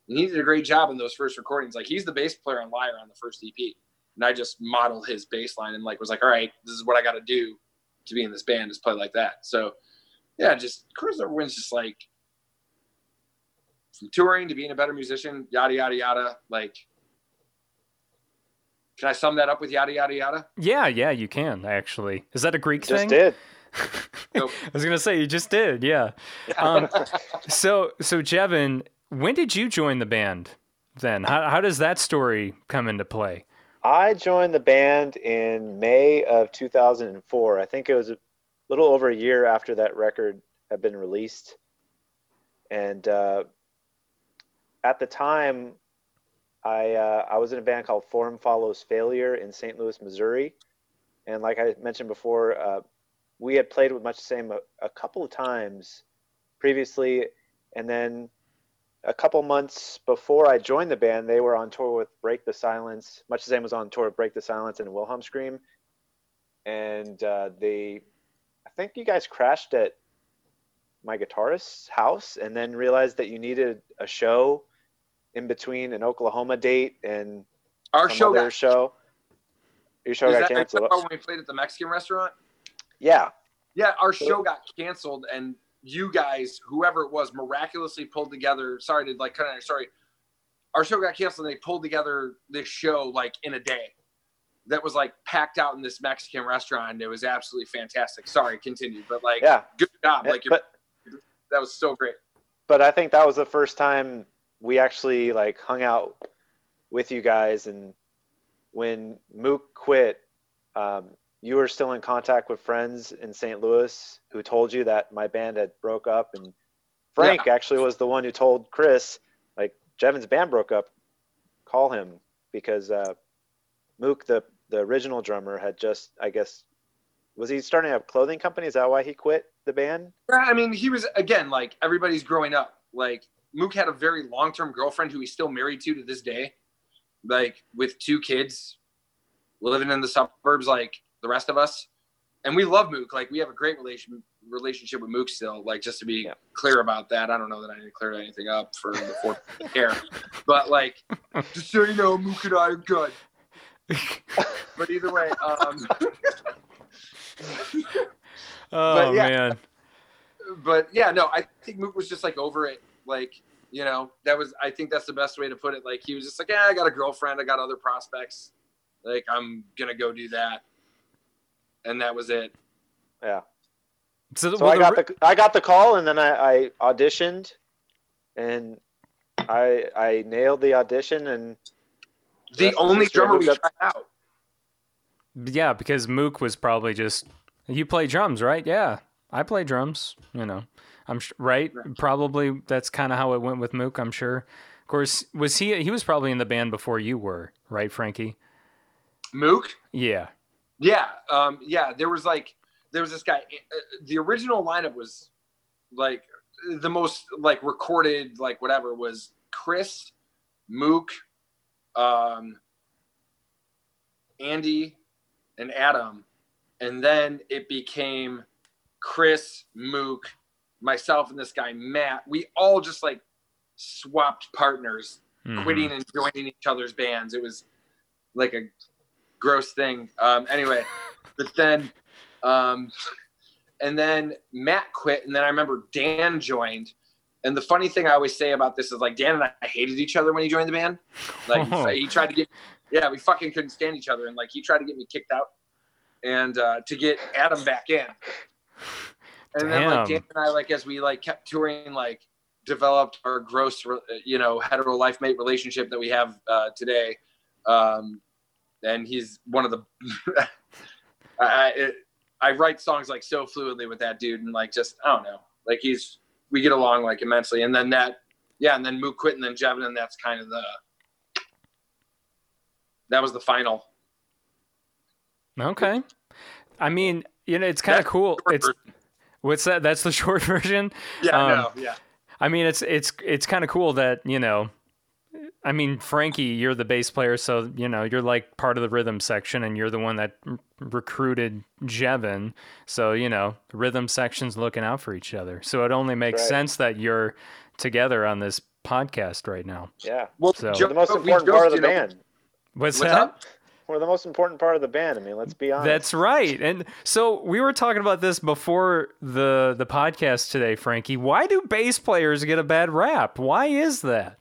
and he did a great job in those first recordings. Like he's the bass player on Liar on the first EP. And I just modeled his bass line and like was like, all right, this is what I got to do to be in this band is play like that. So yeah, just Chris Wins just like from touring to being a better musician, yada yada yada. Like, can I sum that up with yada yada yada? Yeah, yeah, you can actually. Is that a Greek Just thing? did. Nope. I was gonna say you just did. Yeah. Um, so, so Jevin, when did you join the band? Then, how how does that story come into play? I joined the band in May of 2004. I think it was a little over a year after that record had been released. And uh, at the time, I uh, I was in a band called Form Follows Failure in St. Louis, Missouri. And like I mentioned before, uh, we had played with Much the Same a, a couple of times previously, and then a couple months before I joined the band, they were on tour with Break the Silence. Much the Same was on tour with Break the Silence and Wilhelm Scream, and uh, they, I think you guys crashed at my guitarist's house, and then realized that you needed a show in between an Oklahoma date and Our show got show. Your show got that, is that canceled. when we played at the Mexican restaurant? Yeah, Yeah, our show got canceled, and you guys, whoever it was, miraculously pulled together. Sorry to like cut in. Sorry, our show got canceled. and They pulled together this show like in a day. That was like packed out in this Mexican restaurant. and It was absolutely fantastic. Sorry, continue, but like, yeah. good job. Like, but that was so great. but I think that was the first time we actually like hung out with you guys. And when Mook quit, um, you were still in contact with friends in St. Louis who told you that my band had broke up. And Frank actually was the one who told Chris, like, Jevin's band broke up. Call him because uh, Mook, the the original drummer, had just, I guess, was he starting a clothing company? Is that why he quit the band? Yeah, I mean, he was again like everybody's growing up. Like Mook had a very long-term girlfriend who he's still married to to this day, like with two kids, living in the suburbs like the rest of us. And we love Mook. Like we have a great relation relationship with Mook still. Like just to be Yeah. clear about that, I don't know that I need to clear anything up for the fourth care, but like just so you know, Mook and I are good. But either way, um, Oh yeah. man. but yeah, no, I think Mook was just like over it. Like, you know, that was I think that's the best way to put it. Like he was just like, yeah, I got a girlfriend, I got other prospects. Like I'm gonna go do that. And that was it. Yeah. So, So well, I the got re- the I got the call, and then I, I auditioned, and I I nailed the audition, and The That's only drummer we tried out. yeah, because Mook was probably just you play drums, right? Yeah, I play drums. You know, I'm sh- right. Probably that's kind of how it went with Mook. I'm sure. Of course, was he? He was probably in the band before you were, right, Frankie? Mook? Yeah. Yeah, um, yeah. There was like there was this guy. uh, The original lineup was like the most like recorded like whatever was Chris, Mook, um, Andy, and Adam, and then it became Chris, Mook, myself, and this guy Matt. We all just like swapped partners Mhm. quitting and joining each other's bands. It was like a gross thing. Um, anyway, but then, um, and then Matt quit, and then I remember Dan joined. And the funny thing I always say about this is like Dan and I hated each other when he joined the band. Like Oh. he tried to get, yeah, we fucking couldn't stand each other, and like he tried to get me kicked out, and uh, to get Adam back in. And then like Dan and I, like as we like kept touring, like developed our gross, you know, hetero life mate relationship that we have uh, today. Um, and he's one of the. I, it, I write songs like so fluidly with that dude, and like just I don't know, like he's we get along like immensely. And then that, yeah, and then Mook quit, and then Jevin, and that's kind of the. That was the final. Okay. I mean, you know, it's kind of cool. It's what's that? That's the short version. Yeah, Um, no, yeah. I mean, it's it's it's kind of cool that you know. I mean, Frankie, you're the bass player, so you know you're like part of the rhythm section, and you're the one that r- recruited Jevin. So you know, rhythm section's looking out for each other. So it only makes right. sense that you're together on this podcast right now. yeah, Well, So- Jo- we're the most important joked, part of the you know, band. What's, What's that? up? We're the most important part of the band. I mean, let's be honest. That's right. And so we were talking about this before the the podcast today, Frankie. Why do bass players get a bad rap? Why is that?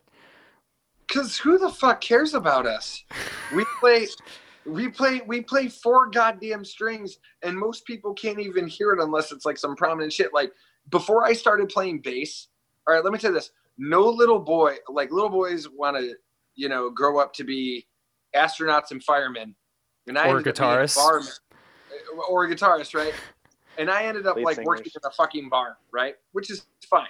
Cause who the fuck cares about us? We play, we play, we play four goddamn strings, and most people can't even hear it unless it's like some prominent shit. Like before I started playing bass, all right, let me tell you this: no little boy, like little boys, want to, you know, grow up to be astronauts and firemen, and I Or ended a guitarists. barman- or a guitarist, right? And I ended up Lead like working in a fucking bar, right? Which is fine.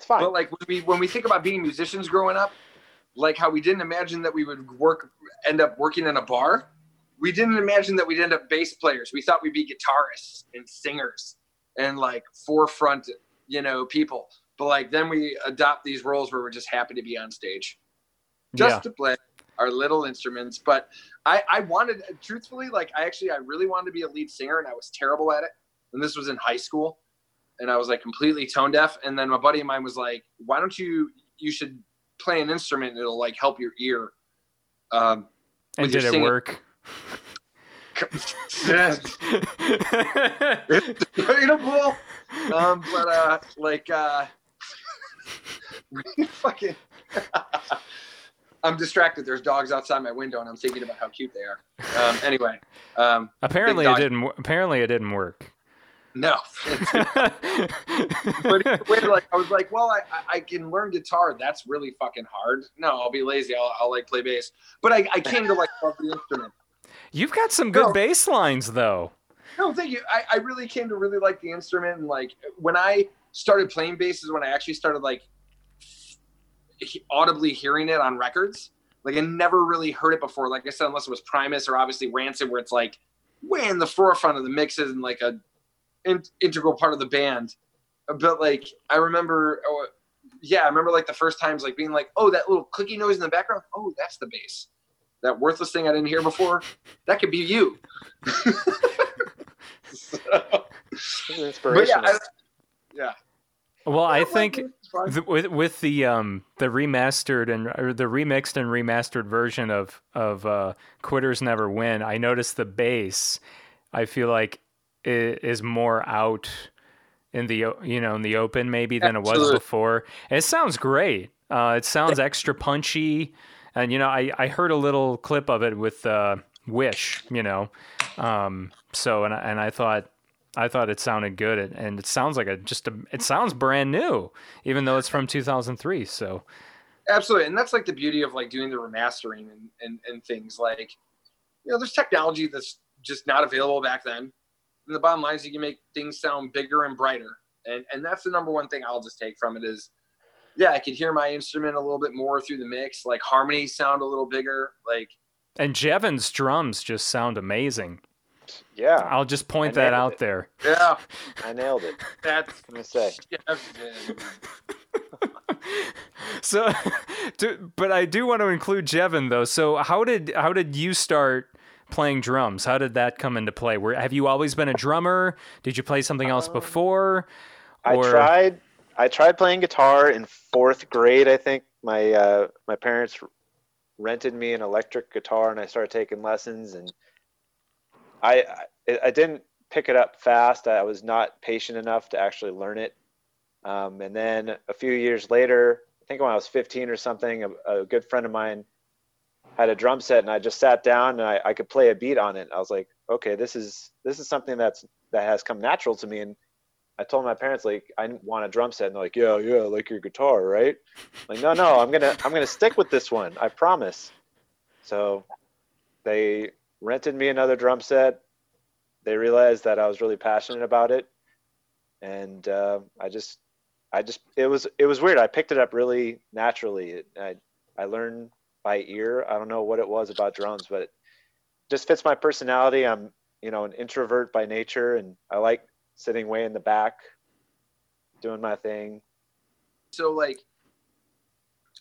It's fine. But like when we when we think about being musicians growing up, like how we didn't imagine that we would work end up working in a bar, we didn't imagine that we'd end up bass players. We thought we'd be guitarists and singers and like forefront, you know, people. But like then we adopt these roles where we're just happy to be on stage, just yeah. to play our little instruments. But I I wanted truthfully like I actually I really wanted to be a lead singer and I was terrible at it. And this was in high school and I was like completely tone deaf. And then my buddy of mine was like, "Why don't you? You should play an instrument. It'll like help your ear." Um, And did it work? debatable. Um, but uh, like, uh, fucking. I'm distracted. There's dogs outside my window, and I'm thinking about how cute they are. Um, anyway, um, apparently it didn't. Apparently it didn't work. No. but like I was like, well, I, I- I can learn guitar. That's really fucking hard. No, I'll be lazy. I'll, I'll like play bass. But I, I came to like love the instrument. You've got some good No. bass lines, though. No, thank you. I, I really came to really like the instrument, and like when I started playing bass is when I actually started like he- audibly hearing it on records. Like I never really heard it before. Like I said, unless it was Primus or obviously Rancid, where it's like way in the forefront of the mixes and like a in, integral part of the band. But like I remember, oh, yeah, I remember like the first times like being like, oh, that little clicky noise in the background. Oh, that's the bass. That worthless thing I didn't hear before. That could be you. So- but yeah, I, yeah. Well, I think It's fine. th- with with the um the remastered and or the remixed and remastered version of of uh, Quitters Never Win, I noticed the bass. I feel like i- is more out in the you know in the open maybe than it was before. And it sounds great. Uh, it sounds extra punchy, and you know I I heard a little clip of it with uh, Wish, you know, um, so and I, and I thought I thought it sounded good, and- and it sounds like a just a it sounds brand new, even though it's from 2003. So Absolutely, and that's like the beauty of like doing the remastering and, and and things like, you know, there's technology that's just not available back then. And the bottom line is you can make things sound bigger and brighter, and and that's the number one thing I'll just take from it is, yeah, I could hear my instrument a little bit more through the mix. Like harmonies sound a little bigger. Like and Jevin's drums just sound amazing. Yeah, I'll just point that out it. there. yeah, I nailed it. that's Let me say. Jevin. So, do, but I do want to include Jevin though. So how did how did you start playing drums? How did that come into play? Were have you always been a drummer? Did you play something else before? I Or- tried. I tried playing guitar in fourth grade. I think my uh, my parents rented me an electric guitar, and I started taking lessons. And I I, I didn't pick it up fast. I was not patient enough to actually learn it. Um, and then a few years later, I think when I was 15 or something, a, a good friend of mine had a drum set, and I just sat down and I, I could play a beat on it. I was like, okay, this is this is something that's that has come natural to me, and I told my parents like I want a drum set, and they're like, yeah, yeah, like your guitar, right? like, no, no, I'm gonna I'm gonna stick with this one, I promise. So they rented me another drum set. They realized that I was really passionate about it, and uh, I just I just it was it was weird. I picked it up really naturally. I I learned by ear. I don't know what it was about drums, but it just fits my personality. I'm you know an introvert by nature, and I like sitting way in the back, doing my thing. so like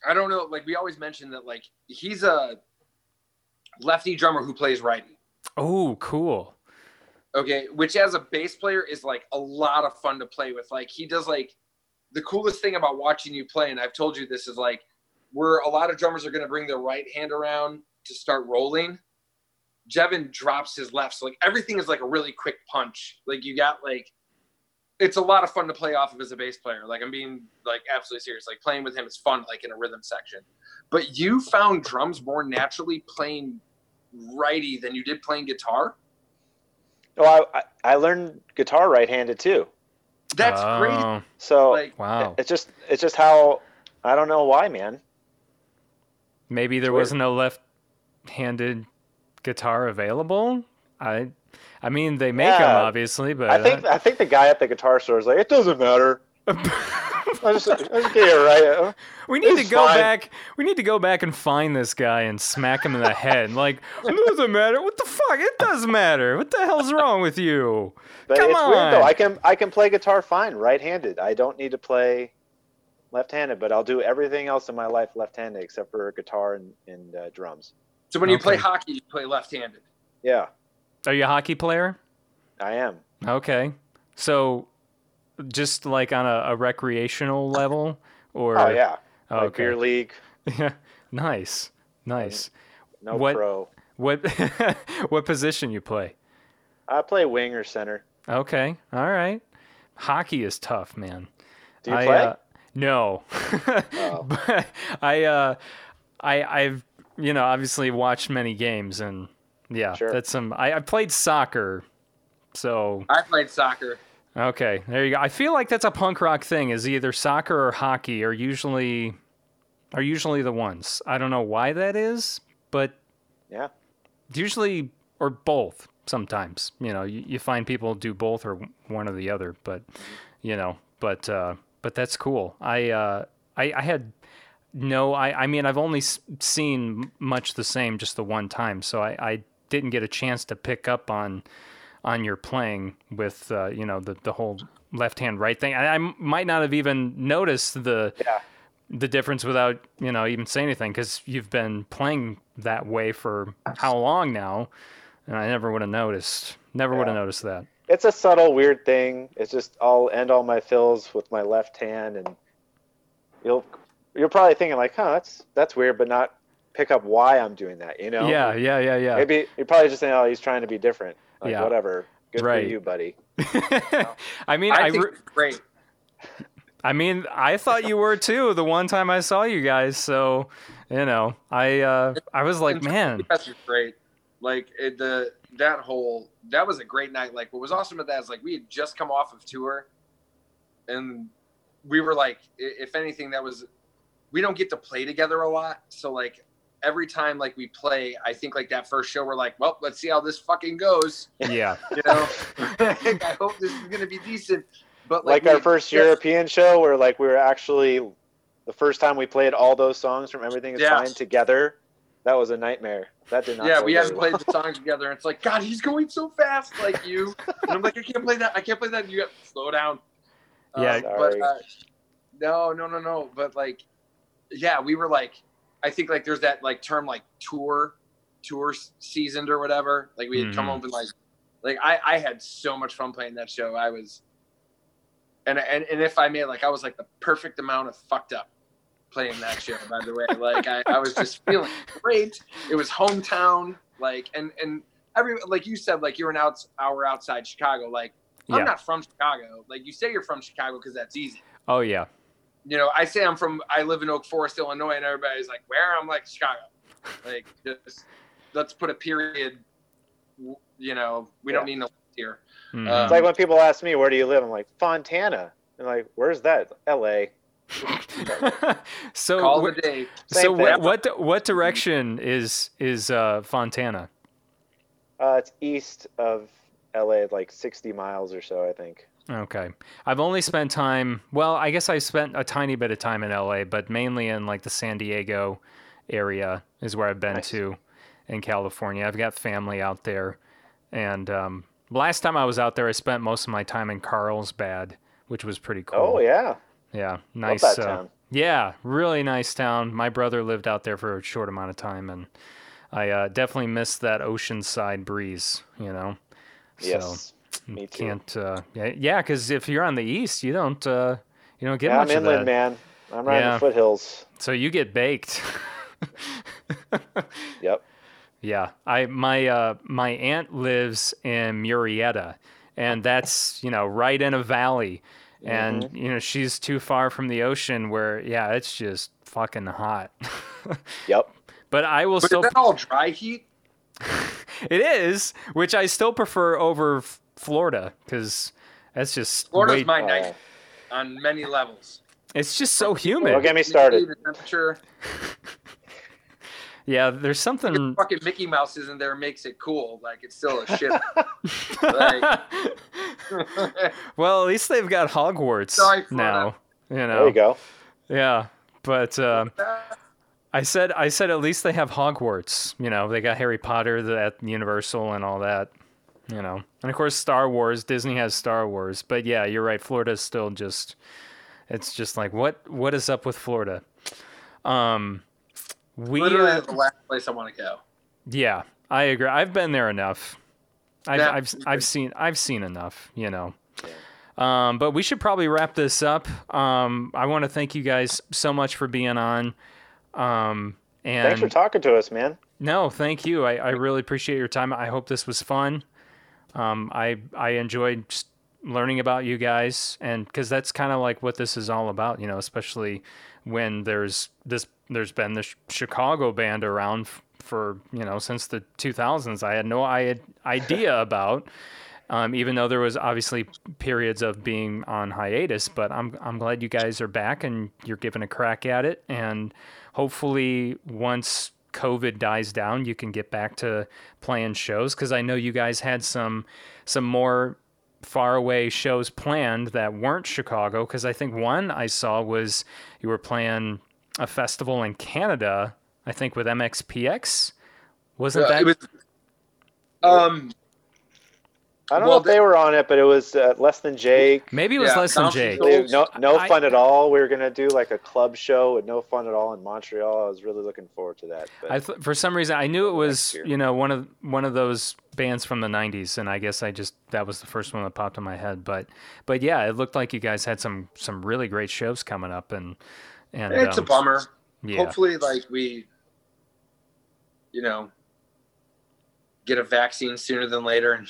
i don't know like we always mention that like he's a lefty drummer who plays righty Oh, cool. okay which as a bass player is like a lot of fun to play with like he does like the coolest thing about watching you play and i've told you this is like where a lot of drummers are going to bring their right hand around to start rolling jevin drops his left. So like everything is like a really quick punch. Like you got like it's a lot of fun to play off of as a bass player. Like i'm being like absolutely serious. Like playing with him is fun like in a rhythm section. But you found drums more naturally playing righty than you did playing guitar? Oh, I, I I learned guitar right-handed too. that's great. Oh, So like Wow. it's just it's just how I don't know why, man. Maybe there wasn't a left-handed guitar available. I, I mean, they make them obviously, but I think I think the guy at the guitar store is like, it doesn't matter. I just, I just get it right. Uh, we need to go fine. back. We need to go back and find this guy and smack him in the head. Like, it doesn't matter. What the fuck? It does matter. What the hell's wrong with you? But Come it's weird though. I can I can play guitar fine right-handed. I don't need to play left-handed, but I'll do everything else in my life left-handed except for guitar and, and uh, drums. so when you play hockey you play left-handed Yeah, Are you a hockey player? I am. Okay. So, just like on a, a recreational level, or Oh yeah, like okay. beer league, Yeah. Nice. Nice. no What- pro. What what position you play? I play wing or center. Okay. All right. Hockey is tough, man. Do you I, play? Uh, no. Oh. but I uh I I've you know, obviously watched many games and yeah, Sure. that's some I, I played soccer. So i played soccer okay, there you go. I feel like that's a punk rock thing, is either soccer or hockey are usually are usually the ones. I don't know why that is, but yeah. usually or both sometimes you know you, you find people do both or one or the other but you know but uh but that's cool. I uh i i had no i i mean i've only s- seen much the same just the one time. So i i didn't get a chance to pick up on on your playing with uh you know the the whole left hand right thing. I, I might not have even noticed the Yeah. the difference without you know even saying anything because you've been playing that way for how long now? And i never would have noticed never would have noticed that it's a subtle weird thing. It's just I'll end all my fills with my left hand, and you'll you're probably thinking like, huh, that's that's weird, but not pick up why I'm doing that. You know? Yeah, yeah, yeah, yeah. Maybe you're probably just saying, oh, he's trying to be different. Like Yeah. whatever. Good Right. for you, buddy. I mean, I, I think re- it's great. I mean, I thought you were too the one time I saw you guys. So, you know, I uh, I was like, man, That's just great. Like it, the that whole that was a great night. Like what was awesome about that is like we had just come off of tour, and we were like, if anything, that was we don't get to play together a lot. So like every time like we play, I think like that first show, we're like, well, let's see how this fucking goes. yeah, You know, I hope this is gonna be decent. But Like, we our first just- European show, where like we were actually the first time we played all those songs from Everything Is Yeah. Fine together. That was a nightmare. That did not. yeah, we very haven't well. played the song together. And it's like, God, he's going so fast, like you. And I'm like, I can't play that. I can't play that. You got to slow down. Yeah. Uh, but Sorry. uh, no, no, no, no. But like, yeah, we were like, I think like there's that like term like tour, tour seasoned or whatever. Like we had come Mhm. home and like, like I I had so much fun playing that show. I was, and and and if I may, like I was like the perfect amount of fucked up playing that show. By the way, like I, I was just feeling great. It was hometown, like and and every like you said, like you're an out hour outside Chicago. Like I'm Yeah. not from Chicago. Like you say you're from Chicago because that's easy. oh yeah, You know, I say I'm from I live in Oak Forest, Illinois, and everybody's like, where? I'm like Chicago. Like just let's put a period. You know, we don't Yeah. need no here. Mhm. Uh, It's like when people ask me, "Where do you live?" I'm like, "Fontana." And like, "Where's that?" L.A. so Call wh- it a day. so Same what, thing. what what direction is is uh, Fontana? Uh, it's east of L.A. like 60 miles or so, I think. Okay. I've only spent time, well, I guess I spent a tiny bit of time in LA, but mainly in like the San Diego area is where I've been Nice. to in California. I've got family out there. And um, last time I was out there, I spent most of my time in Carlsbad, which was pretty cool. Oh yeah, Yeah. Nice. uh, town. yeah. Really nice town. My brother lived out there for a short amount of time, and I uh, definitely missed that oceanside breeze, you know? yes, me too. Can't uh, yeah because if you're on the east you don't uh, you don't get Yeah, I'm much of inland, that man. I'm right in Yeah. the foothills. so you get baked Yep. yeah I my uh, my aunt lives in Murrieta and that's you know right in a valley and Mm-hmm. you know she's too far from the ocean where yeah it's just fucking hot Yep. but I will But still is that all dry heat? it is which I still prefer over F- Florida because that's just Florida's way- my Oh. night on many levels. it's just so humid Don't get me started. The temperature, yeah there's something fucking Mickey Mouse isn't there makes it cool. Like it's still a shit. like, well, at least they've got Hogwarts Sorry, Florida. now. You know. There you go. Yeah, but um, I said I said at least they have Hogwarts. You know, they got Harry Potter the, at Universal and all that. You know, and of course Star Wars. Disney has Star Wars. But yeah, you're right. Florida's still just. It's just like what what is up with Florida? Um, we literally uh, the last place I want to go. yeah, I agree. I've been there enough. I've Yeah. I've I've seen I've seen enough, you know. Um, but we should probably wrap this up. Um, I want to thank you guys so much for being on. Um, and Thanks for talking to us, man. no, thank you. I, I really appreciate your time. I hope this was fun. Um, I I enjoyed just learning about you guys, and because that's kind of like what this is all about, you know. Especially when there's this, there's been this Chicago band around f- for you know since the 2000s. I had no I- idea about. Um, even though there was obviously periods of being on hiatus, but I'm I'm glad you guys are back and you're giving a crack at it, and hopefully once COVID dies down, you can get back to playing shows because I know you guys had some some more far away shows planned that weren't Chicago because I think one I saw was you were playing a festival in Canada, I think with MXPX. Wasn't that was, um, I don't Well, know if they were on it, but it was uh, less than Jake. Maybe it was Yeah, less than Jake. Souls. No, no I- fun at all. We were gonna do like a club show with no fun at all in Montreal. I was really looking forward to that. But I th- for some reason I knew it was you know one of one of those bands from the '90s, and I guess I just that was the first one that popped in my head. But but yeah, it looked like you guys had some some really great shows coming up, and and It's a um, bummer. Yeah, Hopefully, like we, you know, get a vaccine sooner than later, and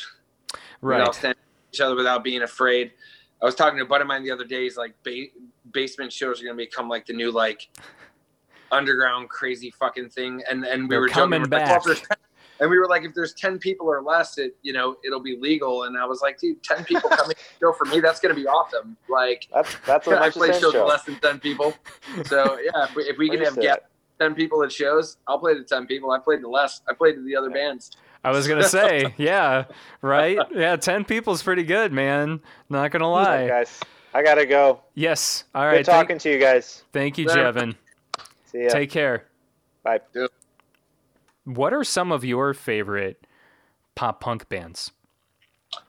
we all right. stand each other without being afraid. I was talking to a buddy of mine the other day. He's like, ba- basement shows are going to become like the new like underground crazy fucking thing. And and we They're were coming joking, we were like, well, back. if there's 10 and we were like, if there's ten people or less, it you know it'll be legal. And I was like, dude, ten people coming to the for me, that's going to be awesome. Like. that's that's what I makes play shows show. with less than ten people, so yeah. If we, if we can have get ten people at shows, I'll play to ten people. I played to less. I played to the other bands. I was gonna say, yeah, right. Yeah, ten people's pretty good, man. Not gonna All right, lie. guys, I gotta go. Yes. All right. Good talking Thank, to you guys. thank you, Yeah. Jevin. See ya. Take care. Bye. What are some of your favorite pop punk bands?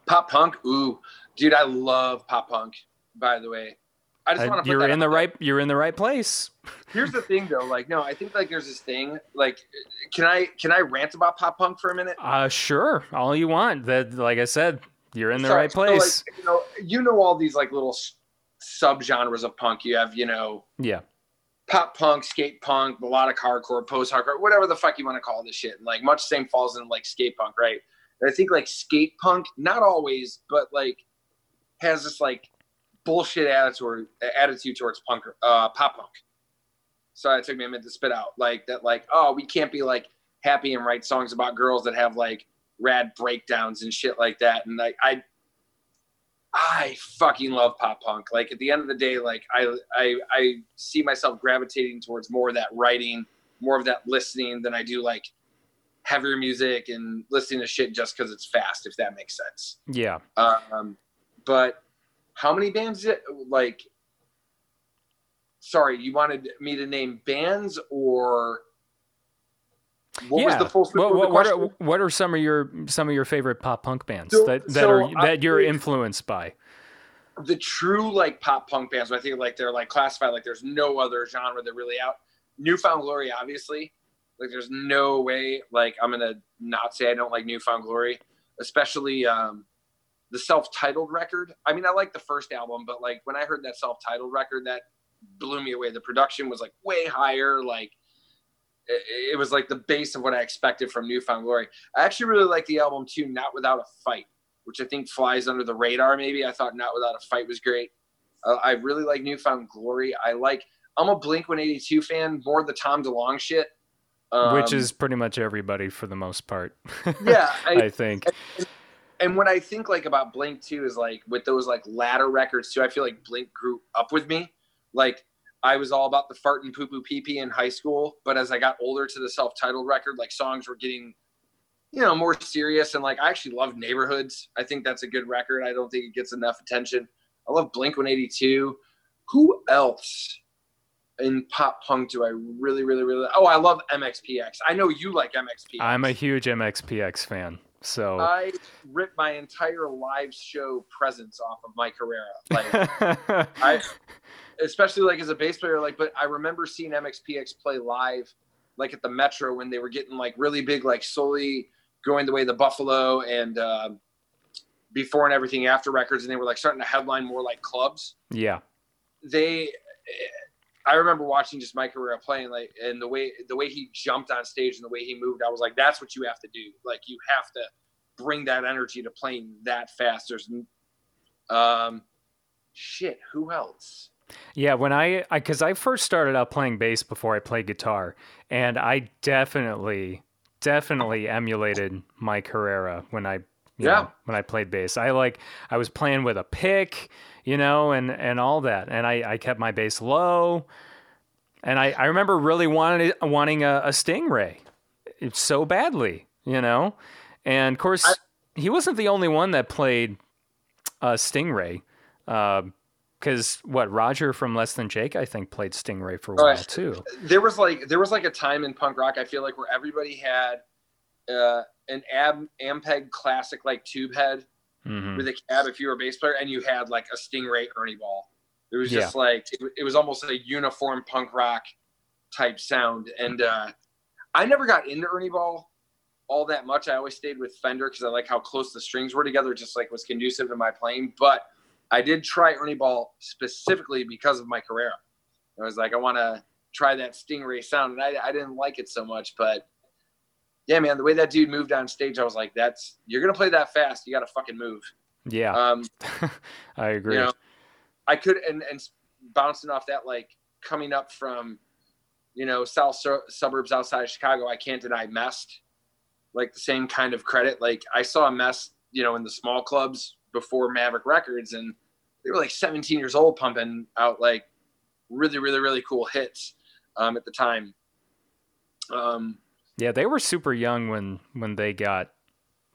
Pop punk, ooh, dude, I love pop punk. By the way, I just Uh, want to. you're in the right. You're in the right place. Here's the thing, though. Like, no, I think like there's this thing. Like, can I can I rant about pop punk for a minute? Uh, sure. All you want. That, like I said, you're in the So- right so, like, place. you know, you know all these like little subgenres of punk. You have, you know, yeah. pop punk, skate punk, melodic hardcore, post hardcore, whatever the fuck you want to call this shit. And like much same falls in like skate punk, right? And I think like skate punk, not always, but like has this like bullshit attitude attitude towards punk uh pop punk. Sorry, it took me a minute to spit out. Like that like, oh, we can't be like happy and write songs about girls that have like rad breakdowns and shit like that. And like I I fucking love pop punk. Like at the end of the day, like I I I see myself gravitating towards more of that writing, more of that listening than I do like heavier music and listening to shit just because it's fast, if that makes sense. Yeah. Um, but how many bands? Did, like, sorry, you wanted me to name bands or what yeah. was the full what, the what, what are what are some of your some of your favorite pop punk bands So- that that so are I that you're influenced by? the true like pop punk bands. I think like they're like classified like there's no other genre that really out. New Found Glory, obviously. Like there's no way like I'm gonna not say I don't like New Found Glory, especially um, the self-titled record. I mean, I like the first album, but like when I heard that self-titled record, that blew me away. The production was like way higher. Like it, it was like the base of what I expected from New Found Glory. I actually really like the album too, Not Without a Fight which I think flies under the radar. Maybe I thought Not Without a Fight was great. Uh, I really like New Found Glory. I like. I'm a Blink 182 fan, more the Tom DeLonge shit, um, Which is pretty much everybody for the most part. yeah. I, I think. And what I think like about Blink too is like with those like latter records too. I feel like Blink grew up with me. Like I was all about the fart and poo poo pee pee in high school, but as I got older to the self titled record, like songs were getting you know, more serious and like I actually love Neighborhoods. I think that's a good record. I don't think it gets enough attention. I love Blink 182. Who else in pop punk do I really, really, really? Oh, I love MXPX. I know you like MXPX. I'm a huge MXPX fan. So I ripped my entire live show presence off of Mike Herrera. Like I, especially like as a bass player, like, but I remember seeing MXPX play live, like at the Metro when they were getting like really big, like solely going the way the Buffalo and uh, before and everything after records, and they were like starting to headline more like clubs. yeah. They, I remember watching just Mike Herrera playing like, and the way the way he jumped on stage and the way he moved, I was like, that's what you have to do. Like you have to bring that energy to playing that fast. There's, um, shit. Who else? Yeah, when I, because I, first started out playing bass before I played guitar, and I definitely, definitely emulated Mike Herrera when I, Yeah. know, when I played bass. I like, I was playing with a pick, you know, and and all that, and I, I kept my bass low, and I, I remember really wanting wanting a, a Stingray, it's so badly, you know, and of course he wasn't the only one that played uh, Stingray. Uh, because what Roger from Less Than Jake, I think, played Stingray for a while too. there was like there was like a time in punk rock I feel like where everybody had uh, an Ab Ampeg classic like tube head Mhm. with a cab if you were a bass player and you had like a Stingray Ernie ball. It was just like it, it was almost a uniform punk rock type sound. And uh, I never got into Ernie ball all that much. I always stayed with Fender because I like how close the strings were together, just like was conducive to my playing. But I did try Ernie ball specifically because of Mike Herrera. I was like, I want to try that Stingray sound, and I, I didn't like it so much, but yeah, man, the way that dude moved on stage, I was like, "That's you're gonna play that fast. You got to fucking move." Yeah, Um, I agree. you know, I could and and bouncing off that, like coming up from, you know, south su- suburbs outside of Chicago, I can't deny Mest, like the same kind of credit. Like I saw Mest, you know, in the small clubs before Maverick Records, and they were like 17 years old, pumping out like really, really, really cool hits um, at the time. Um, yeah, they were super young when when they got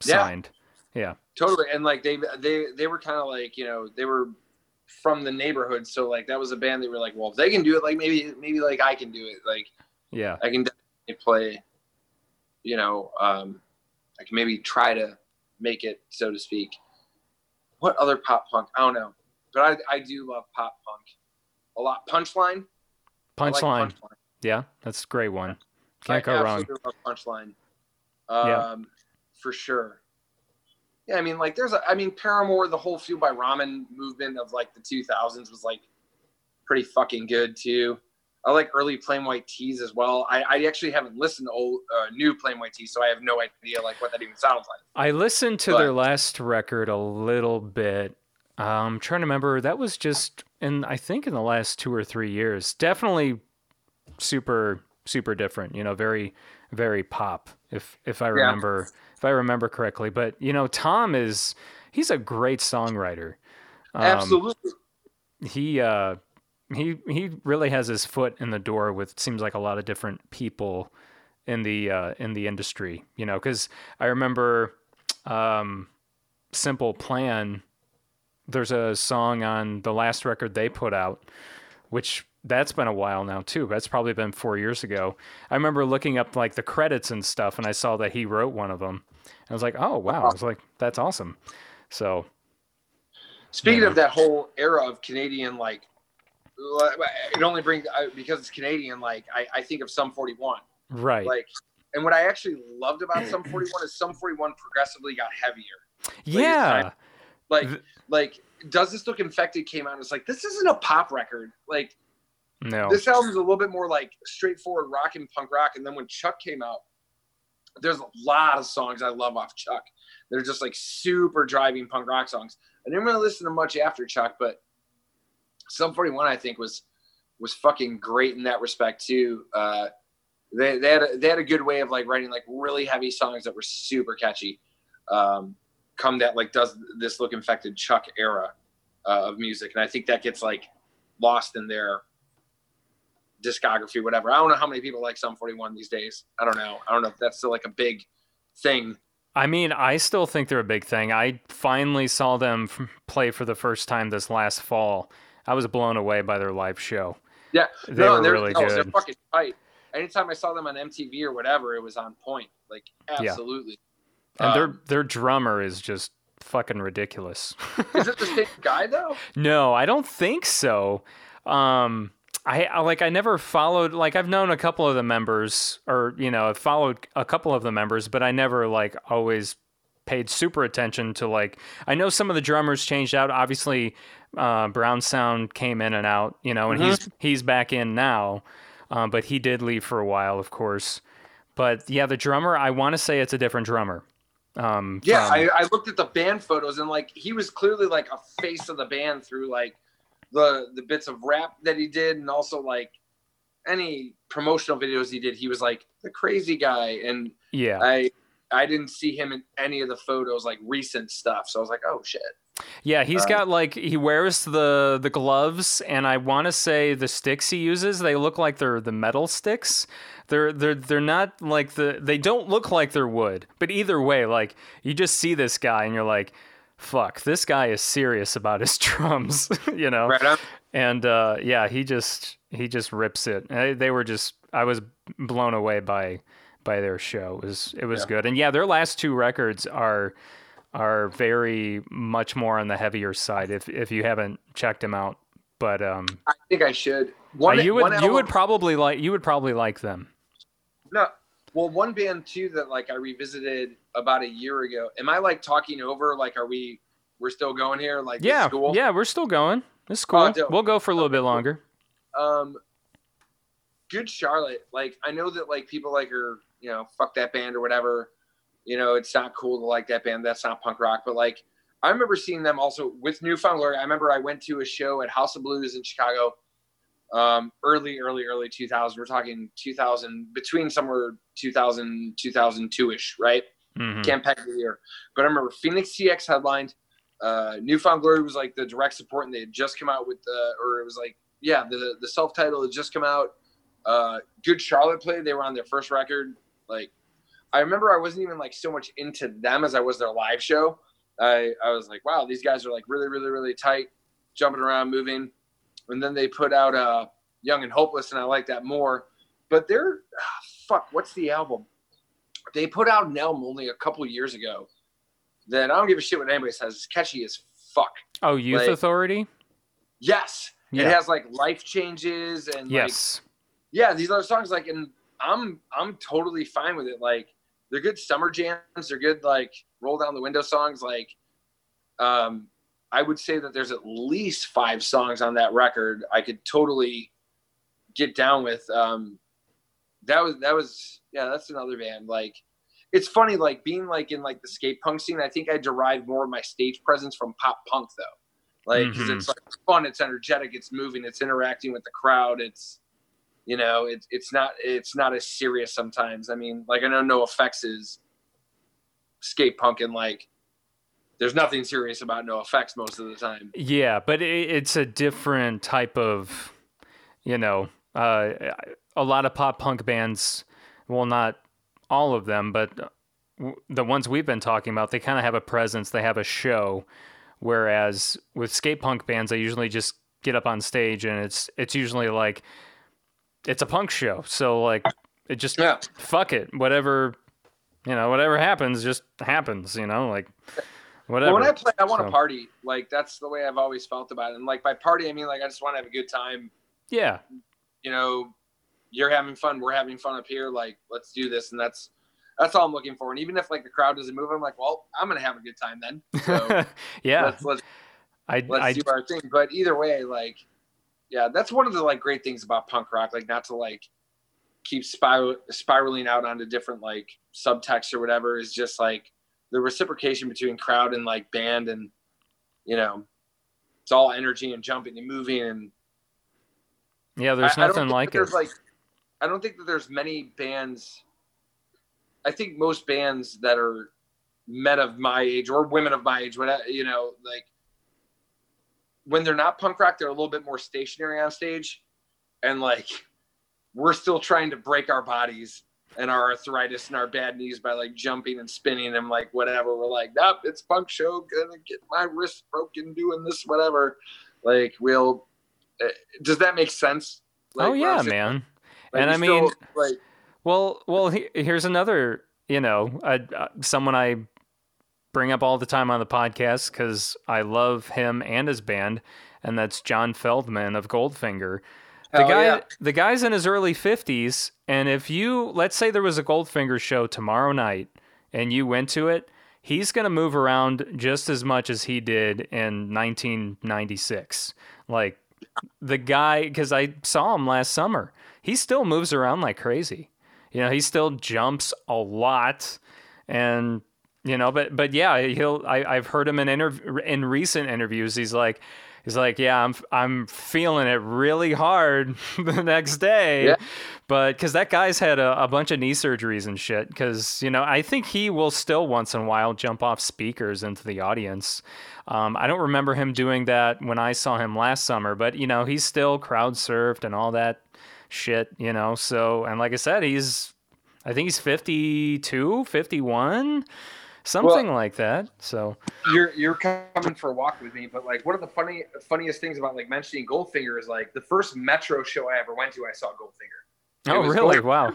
signed. Yeah. totally and like they they they were kind of like you know they were from the neighborhood so like that was a band they were like well if they can do it like maybe maybe like i can do it like Yeah. i can definitely play you know um i can maybe try to make it so to speak what other pop punk i don't know but i i do love pop punk a lot punchline I like Punchline. Yeah, that's a great one. Can't I go wrong. Punchline. Yeah. Um, for sure. Yeah, I mean, like, there's, a, I mean, Paramore, the whole Fueled by Ramen movement of like the 2000s was like pretty fucking good too. I like early Plain White T's as well. I, I actually haven't listened to old, uh, new Plain White T's, so I have no idea like what that even sounds like. I listened to But- their last record a little bit. Um, I'm trying to remember. That was just in, I think, in the last two or three years. Definitely super, super different. You know, very, very pop. If if I remember, if I remember correctly. But you know, Tom is he's a great songwriter. Um, Absolutely. he uh he he really has his foot in the door with seems like a lot of different people in the uh in the industry you know because i remember um simple plan there's a song on the last record they put out which that's been a while now too. That's probably been four years ago. I remember looking up like the credits and stuff and i saw that he wrote one of them i was like oh wow. I was like that's awesome. So Speaking Yeah. of that whole era of Canadian, like, it only brings, because it's Canadian, like, I, I think of Sum 41. right. Like and what i actually loved about Sum 41 is Sum 41 progressively got heavier. Yeah. like like does this look infected came out and it's like this isn't a pop record. Like no. This album's a little bit more like straightforward rock and punk rock and then when chuck came out there's a lot of songs i love off chuck. They're just like super driving punk rock songs. I didn't really listen to much after chuck but Sum 41 i think was was fucking great in that respect too. Uh they, they had a, they had a good way of like writing like really heavy songs that were super catchy. Um come that like does this look infected chuck era uh, of music and i think that gets like lost in their discography whatever i don't know how many people like Sum 41 these days i don't know i don't know if that's still like a big thing I mean, I still think they're a big thing. I finally saw them play for the first time this last fall. I was blown away by their live show. yeah They no, were they're, really no, they're good. fucking tight anytime i saw them on mtv or whatever it was on point like Yeah. absolutely And their Um, their drummer is just fucking ridiculous. is it the same guy though no, I don't think so. Um I, I like I never followed like I've known a couple of the members or you know, I've followed a couple of the members, but I never like always paid super attention to like I know some of the drummers changed out. Obviously, uh, Brown Sound came in and out, you know, and he's he's back in now. Um, but he did leave for a while, of course. But yeah, the drummer, I want to say it's a different drummer. Um, Yeah, from- I, I looked at the band photos and like he was clearly like a face of the band through like the the bits of rap that he did and also like any promotional videos he did. He was like the crazy guy, and yeah. I I didn't see him in any of the photos like recent stuff. So I was like, oh shit. Yeah, he's Uh, got like he wears the the gloves, and I want to say the sticks he uses. They look like they're the metal sticks. They're they're they're not like the they don't look like they're wood. But either way, like you just see this guy, and you're like, "Fuck, this guy is serious about his drums," you know. Right. And uh, yeah, he just he just rips it. Uh, They were just I was blown away by by their show. It was it was Yeah. good. And yeah, their last two records are are very much more on the heavier side. If if you haven't checked them out, but um, I think I should. uh, One, you would you would probably like you would probably like them. No. Well, one band too that like I revisited about a year ago. Am I like talking over? Like, are we? We're still going here? Like, Yeah, is cool? yeah, we're still going. It's cool. dope. we'll go for a little bit longer. Um, Good Charlotte. Like, I know that like people like are you know fuck that band or whatever. You know, it's not cool to like that band. That's not punk rock. But like, I remember seeing them also with New Found Glory. I remember I went to a show at House of Blues in Chicago. Um, early, early, early 2000. We're talking 2000, between somewhere 2000, 2002 ish, right? Mhm. can't peg the year. But I remember Phoenix TX headlined. Uh, New Found Glory was like the direct support, and they had just come out with the, or it was like, yeah, the the self title had just come out. Uh, Good Charlotte played. They were on their first record. Like, I remember I wasn't even like so much into them as I was their live show. I I was like, wow, these guys are like really, really, really tight, jumping around, moving. And then they put out uh, Young and Hopeless, and I like that more. But they're ah, fuck. What's the album? They put out an album only a couple years ago. That I don't give a shit what anybody says. It's catchy as fuck. Oh, Youth like- Authority. Yes, it has like life changes and like, Yes. yeah, these other songs like, and I'm I'm totally fine with it. Like they're good summer jams. They're good like roll down the window songs. Like, um, I would say that there's at least five songs on that record I could totally get down with. Um, that was that was yeah, that's another band. Like, it's funny like being like in like the skate punk scene. I think I derived more of my stage presence from pop punk though. Like, 'cause Mhm. it's like fun, it's energetic, it's moving, it's interacting with the crowd, it's you know it's it's not it's not as serious sometimes i mean like i know NOFX is skate punk and like there's nothing serious about NOFX most of the time Yeah, but it, it's a different type of, you know, uh, a lot of pop punk bands. Well, not all of them, but w- the ones we've been talking about, they kind of have a presence. They have a show. Whereas with skate punk bands, they usually just get up on stage and it's it's usually like it's a punk show. So like it just yeah fuck it, whatever, you know, whatever happens just happens. You know, like whatever. but when i play i want to So- party like that's the way i've always felt about it and like by party i mean like i just want to have a good time yeah, you know you're having fun we're having fun up here like let's do this and that's that's all i'm looking for and even if like the crowd doesn't move i'm like well i'm gonna have a good time then so yeah. let's let's I, let's I do our thing. But either way, like, yeah, that's one of the like great things about punk rock. Like, not to like keep spiral spiraling out onto different like subtext or whatever is just like the reciprocation between crowd and like band and you know it's all energy and jumping and moving and yeah. There's I- I nothing think like it. there's like I don't think that there's many bands I think most bands that are men of my age or women of my age, whatever you know, like when they're not punk rock, they're a little bit more stationary on stage. And like we're still trying to break our bodies and our arthritis and our bad knees by like jumping and spinning and like whatever. We're like, nope, it's punk show, gonna get my wrist broken doing this, whatever. Like we'll uh, does that make sense? Like, oh yeah, man. Like, and I mean, still, like Well, well, he, here's another, you know, uh, uh, someone I bring up all the time on the podcast because I love him and his band, and that's John Feldmann of Goldfinger. The Hell guy, yeah. the guy's in his early fifties, and if you, let's say there was a Goldfinger show tomorrow night, and you went to it, he's gonna move around just as much as he did in 1996. Like the guy, because I saw him last summer, he still moves around like crazy. You know, he still jumps a lot, and you know, but but yeah, he'll. I, I've heard him in interv- in recent interviews. He's like, he's like, yeah, I'm I'm feeling it really hard the next day, Yeah. but because that guy's had a, a bunch of knee surgeries and shit. Because you know, I think he will still once in a while jump off speakers into the audience. Um, I don't remember him doing that when I saw him last summer, but you know, he's still crowd surfed and all that shit, you know. So, and like I said, he's I think he's 52, 51, something like that. So, you're you're coming for a walk with me, but like one of the funny funniest things about like mentioning Goldfinger is like the first Metro show I ever went to, I saw Goldfinger. It oh really? Wow.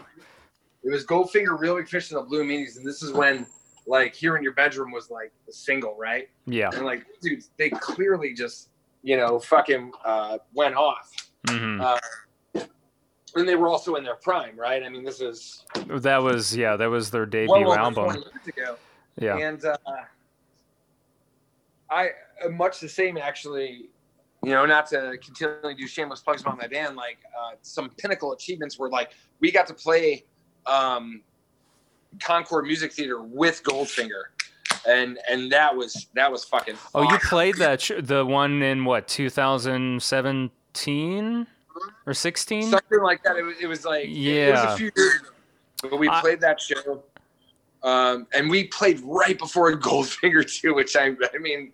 It was Goldfinger, Reel Big Fish, and the Blue Meanies, and this is when like here in your bedroom was like the single, right? Yeah. And like, dude, they clearly just, you know, fucking uh, went off. hmm Uh, and they were also in their prime, right? I mean, this is That was yeah. That was their debut well over album. 20 years ago. Yeah. And uh, I uh, much the same actually. You know, not to continually do shameless plugs about my band. Like uh, some pinnacle achievements were like we got to play um, Concord Music Theater with Goldfinger, and and that was that was fucking. Oh, you played that sh- the one in what 2017 or 16? something like that. It was, it was like it was Yeah. a few years ago. But we I- played that show, um, and we played right before Goldfinger too, which I I mean,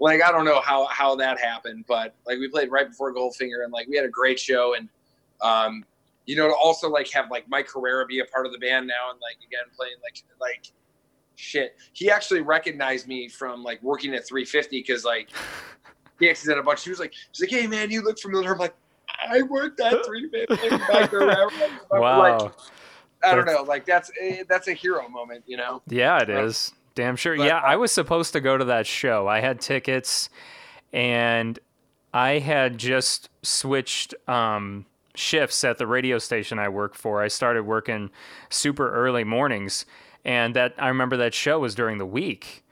like I don't know how how that happened, but like we played right before Goldfinger, and like we had a great show, and um, you know, to also like have like Mike Herrera be a part of the band now, and like again playing like like shit. He actually recognized me from like working at 350 because like he actually said a bunch. He was like, he's like, hey man, you look familiar. I'm like, I worked at 350. Mike Herrera. I'm Wow. Like, I don't know. Like that's a, that's a hero moment, you know. Yeah, it is. Damn sure. But, yeah, I was supposed to go to that show. I had tickets and I had just switched um, shifts at the radio station I work for. I started working super early mornings and that I remember that show was during the week.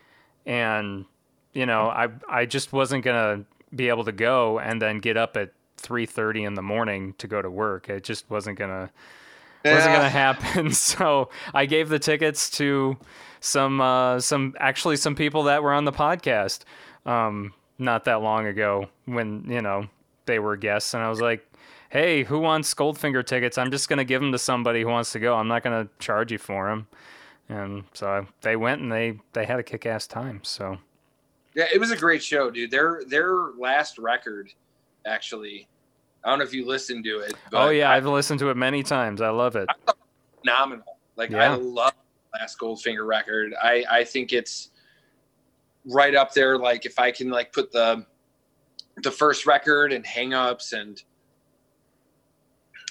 And you know, I I just wasn't going to be able to go and then get up at 3:30 in the morning to go to work. It just wasn't going to wasn't gonna happen. So I gave the tickets to some uh, some actually some people that were on the podcast um, not that long ago when you know they were guests, and I was like, "Hey, who wants Goldfinger tickets? I'm just gonna give them to somebody who wants to go. I'm not gonna charge you for them." And so they went and they they had a kick-ass time. So Yeah, it was a great show, dude. Their their last record, actually, I don't know if you listened to it. But oh yeah, I- I've listened to it many times. I love it. phenomenal. Like Yeah. I love last Goldfinger record. I I think it's right up there. Like if I can like put the the first record and Hang Ups and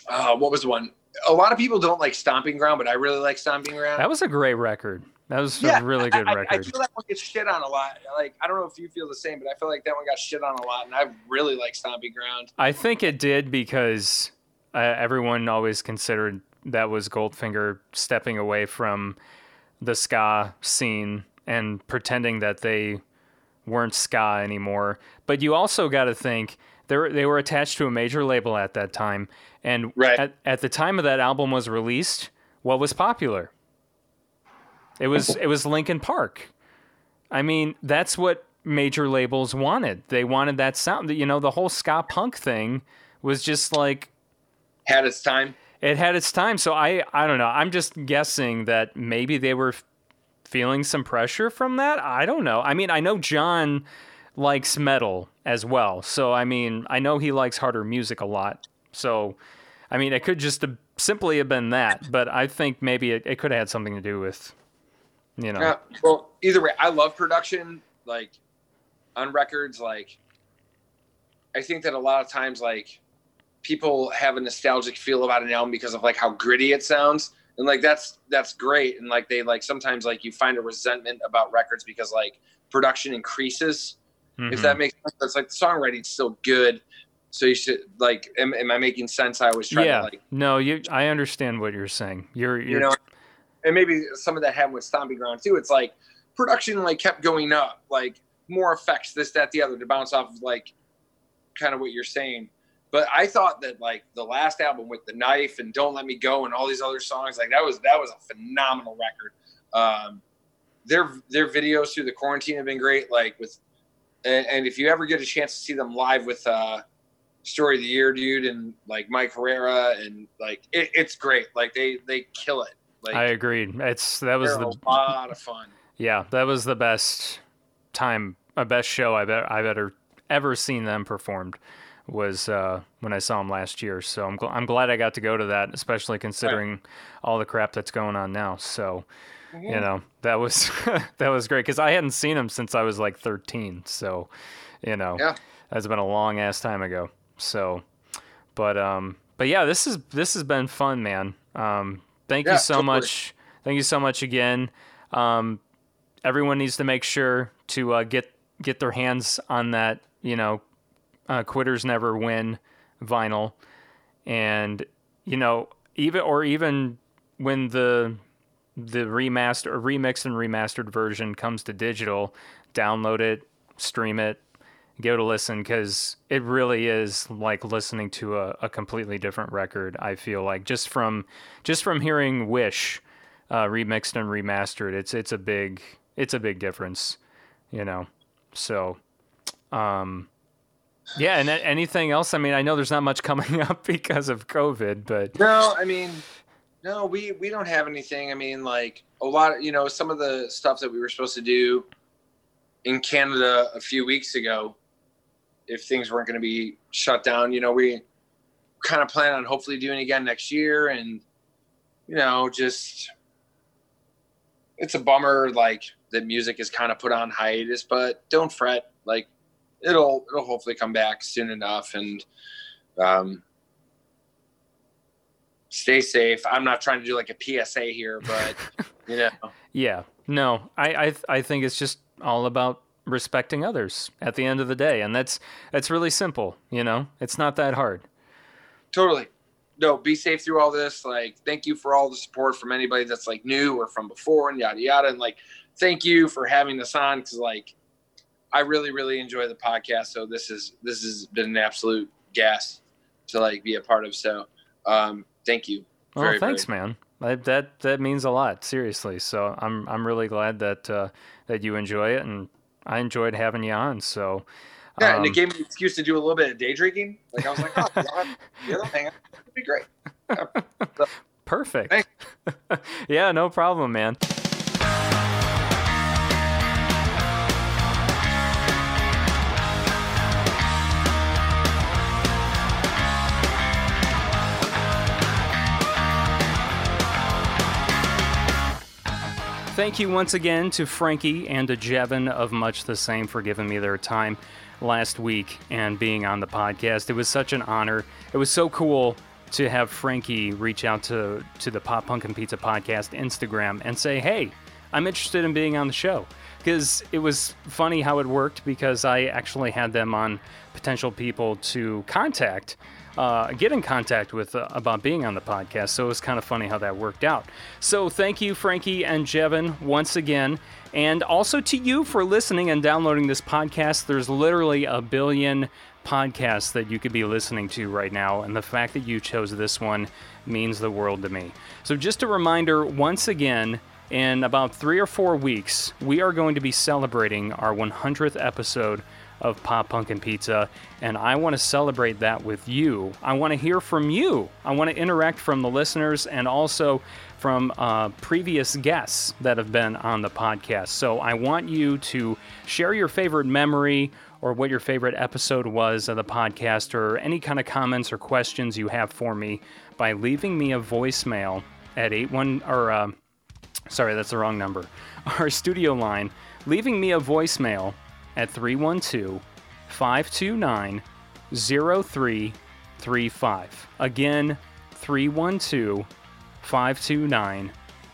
uh, what was the one? A lot of people don't like Stomping Ground, but I really like Stomping Ground. That was a great record. That was Yeah, a really good I, I- record. I feel that one gets shit on a lot. Like I don't know if you feel the same, but I feel like that one got shit on a lot, and I really like Stompy Ground. I think it did because uh, everyone always considered that was Goldfinger stepping away from the ska scene and pretending that they weren't ska anymore. But you also got to think they were, they were attached to a major label at that time, and Right. at, at the time of that album was released, what was popular? It was it was Linkin Park. I mean, that's what major labels wanted. They wanted that sound. You know, the whole ska punk thing was just like Had its time. it had its time. So I I don't know. I'm just guessing that maybe they were feeling some pressure from that. I don't know. I mean, I know John likes metal as well. So I mean, I know he likes harder music a lot. So I mean, it could just simply have been that, but I think maybe it, it could have had something to do with you know. Yeah. Well, either way, I love production. Like on records, like I think that a lot of times, like people have a nostalgic feel about an album because of like how gritty it sounds, and like that's that's great. And like they like sometimes like you find a resentment about records because like production increases. If Mhm. that makes sense, it's like the songwriting's still good. So you should like, am, am I making sense? I was trying yeah. to like no, you. I understand what you're saying. You're, you're you know and maybe some of that happened with stomping ground too. It's like production like kept going up like more effects this that the other to bounce off of like kind of what you're saying. But i thought that like the last album with the knife and don't let me go and all these other songs like that was that was a phenomenal record. Um their their videos through the quarantine have been great like with and, and if you ever get a chance to see them live with uh story of the year dude and like mike herrera and like it, it's great. Like they they kill it like I agreed. It's that was the a lot of fun. yeah that was the best time, a best show I bet I've ever ever seen them performed was uh, when I saw them last year. So I'm gl- I'm glad I got to go to that, especially considering all the crap that's going on now. So you know that was that was great because I hadn't seen them since I was like 13. So you know Yeah. that's been a long ass time ago. So but um but yeah this is this has been fun man um thank Yeah, you so totally. much thank you so much again um everyone needs to make sure to uh, get get their hands on that. You know, uh, quitters never win vinyl, and you know even or even when the the remaster or remixed and remastered version comes to digital, download it, stream it, give it a listen because it really is like listening to a, a completely different record. I feel like just from just from hearing Wish uh, remixed and remastered, it's it's a big it's a big difference, you know. So, um, yeah, and anything else? I mean, I know there's not much coming up because of COVID, but No, I mean, no, we we don't have anything. I mean, like a lot of you know some of the stuff that we were supposed to do in Canada a few weeks ago, if things weren't going to be shut down, you know, we kind of plan on hopefully doing again next year, and you know, just it's a bummer like that music is kind of put on hiatus, but don't fret, like it'll it'll hopefully come back soon enough, and um, stay safe. I'm not trying to do like a PSA here, but you know, Yeah, no, I, I I think it's just all about respecting others at the end of the day, and that's that's really simple. You know, it's not that hard. totally. No, be safe through all this. Like, thank you for all the support from anybody that's like new or from before and yada yada. And like, thank you for having us on because like, I really really enjoy the podcast. So this is this has been an absolute gas to like be a part of. So, um, thank you. Well, Very, thanks, very- man. I, that that means a lot, seriously. So I'm I'm really glad that uh, that you enjoy it, and I enjoyed having you on. So Yeah, and it um, gave me an excuse to do a little bit of day drinking. Like I was like, oh, y'all hang out. It'd be great. perfect. Yeah, no problem, man. Thank you once again to Frankie and to Jevin of Much the Same for giving me their time last week and being on the podcast. It was such an honor. It was so cool to have Frankie reach out to, to the Pop Punk and Pizza podcast Instagram and say, hey, I'm interested in being on the show. Because it was funny how it worked because I actually had them on potential people to contact uh, get in contact with uh, about being on the podcast. So it was kind of funny how that worked out. So thank you, Frankie and Jevin, once again. And also to you for listening and downloading this podcast. There's literally a billion podcasts that you could be listening to right now. And the fact that you chose this one means the world to me. So just a reminder once again, in about three or four weeks, we are going to be celebrating our 100th episode of Pop Punk and Pizza, and I want to celebrate that with you. I want to hear from you. I want to interact from the listeners and also from uh, previous guests that have been on the podcast. So I want you to share your favorite memory or what your favorite episode was of the podcast or any kind of comments or questions you have for me by leaving me a voicemail at 81 or uh, sorry, that's the wrong number. Our studio line, leaving me a voicemail at 312 529 0335. Again, 312 529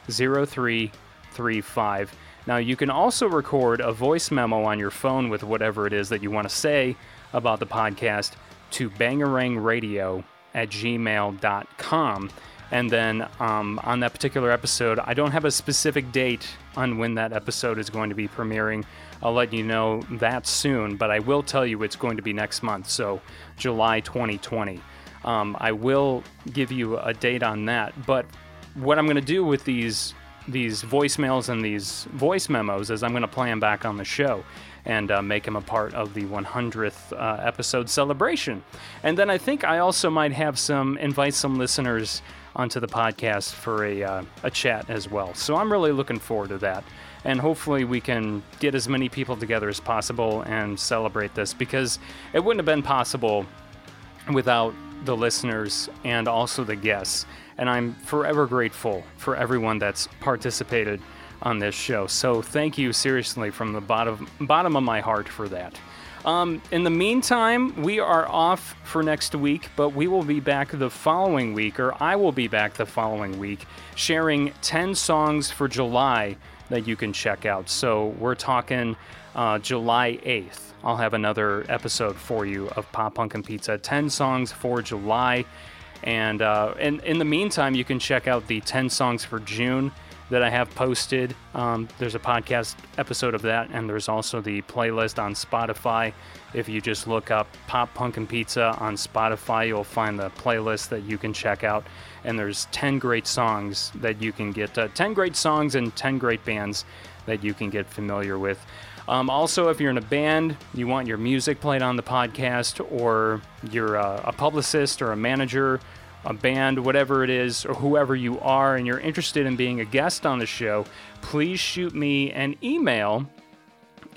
0335. Now, you can also record a voice memo on your phone with whatever it is that you want to say about the podcast to bangarangradio at gmail.com. And then um, on that particular episode, I don't have a specific date on when that episode is going to be premiering. I'll let you know that soon, but I will tell you it's going to be next month, so July 2020. Um, I will give you a date on that, but what I'm going to do with these these voicemails and these voice memos is I'm going to play them back on the show and uh, make them a part of the 100th uh, episode celebration. And then I think I also might have some invite some listeners onto the podcast for a uh, a chat as well. So I'm really looking forward to that. And hopefully we can get as many people together as possible and celebrate this because it wouldn't have been possible without the listeners and also the guests. And I'm forever grateful for everyone that's participated on this show. So thank you seriously from the bottom bottom of my heart for that. Um, in the meantime, we are off for next week, but we will be back the following week, or I will be back the following week, sharing 10 songs for July that you can check out. So we're talking uh, July 8th. I'll have another episode for you of Pop Punk and Pizza 10 songs for July. And, uh, and in the meantime, you can check out the 10 songs for June that I have posted. Um, there's a podcast episode of that, and there's also the playlist on Spotify. If you just look up Pop Punk and Pizza on Spotify, you'll find the playlist that you can check out. And there's 10 great songs that you can get, uh, 10 great songs and 10 great bands that you can get familiar with. Um, also, if you're in a band, you want your music played on the podcast, or you're a, a publicist or a manager a band, whatever it is, or whoever you are, and you're interested in being a guest on the show, please shoot me an email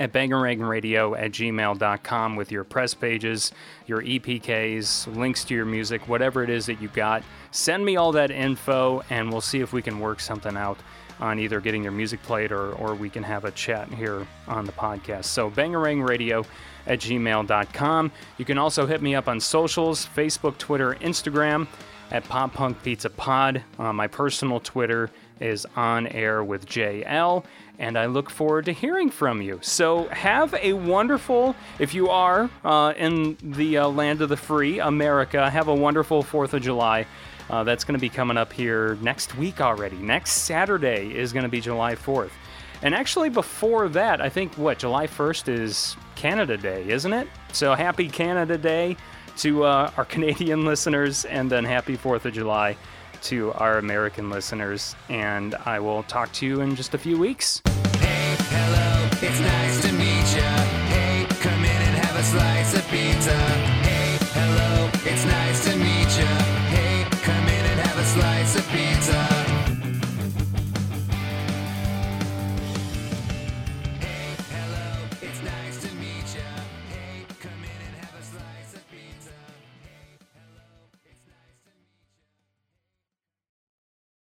at bangarangradio at gmail.com with your press pages, your EPKs, links to your music, whatever it is that you got. Send me all that info, and we'll see if we can work something out on either getting your music played or, or we can have a chat here on the podcast. So, bangarangradio at gmail.com. You can also hit me up on socials Facebook, Twitter, Instagram at Pop Punk Pizza Pod. Uh, my personal Twitter is on air with JL, and I look forward to hearing from you. So have a wonderful, if you are uh, in the uh, land of the free, America, have a wonderful 4th of July. Uh, that's going to be coming up here next week already. Next Saturday is going to be July 4th. And actually, before that, I think what, July 1st is Canada Day, isn't it? So happy Canada Day to uh, our Canadian listeners, and then happy 4th of July to our American listeners. And I will talk to you in just a few weeks. Hey, hello, it's nice to meet ya. Hey, come in and have a slice of pizza. Hey, hello, it's nice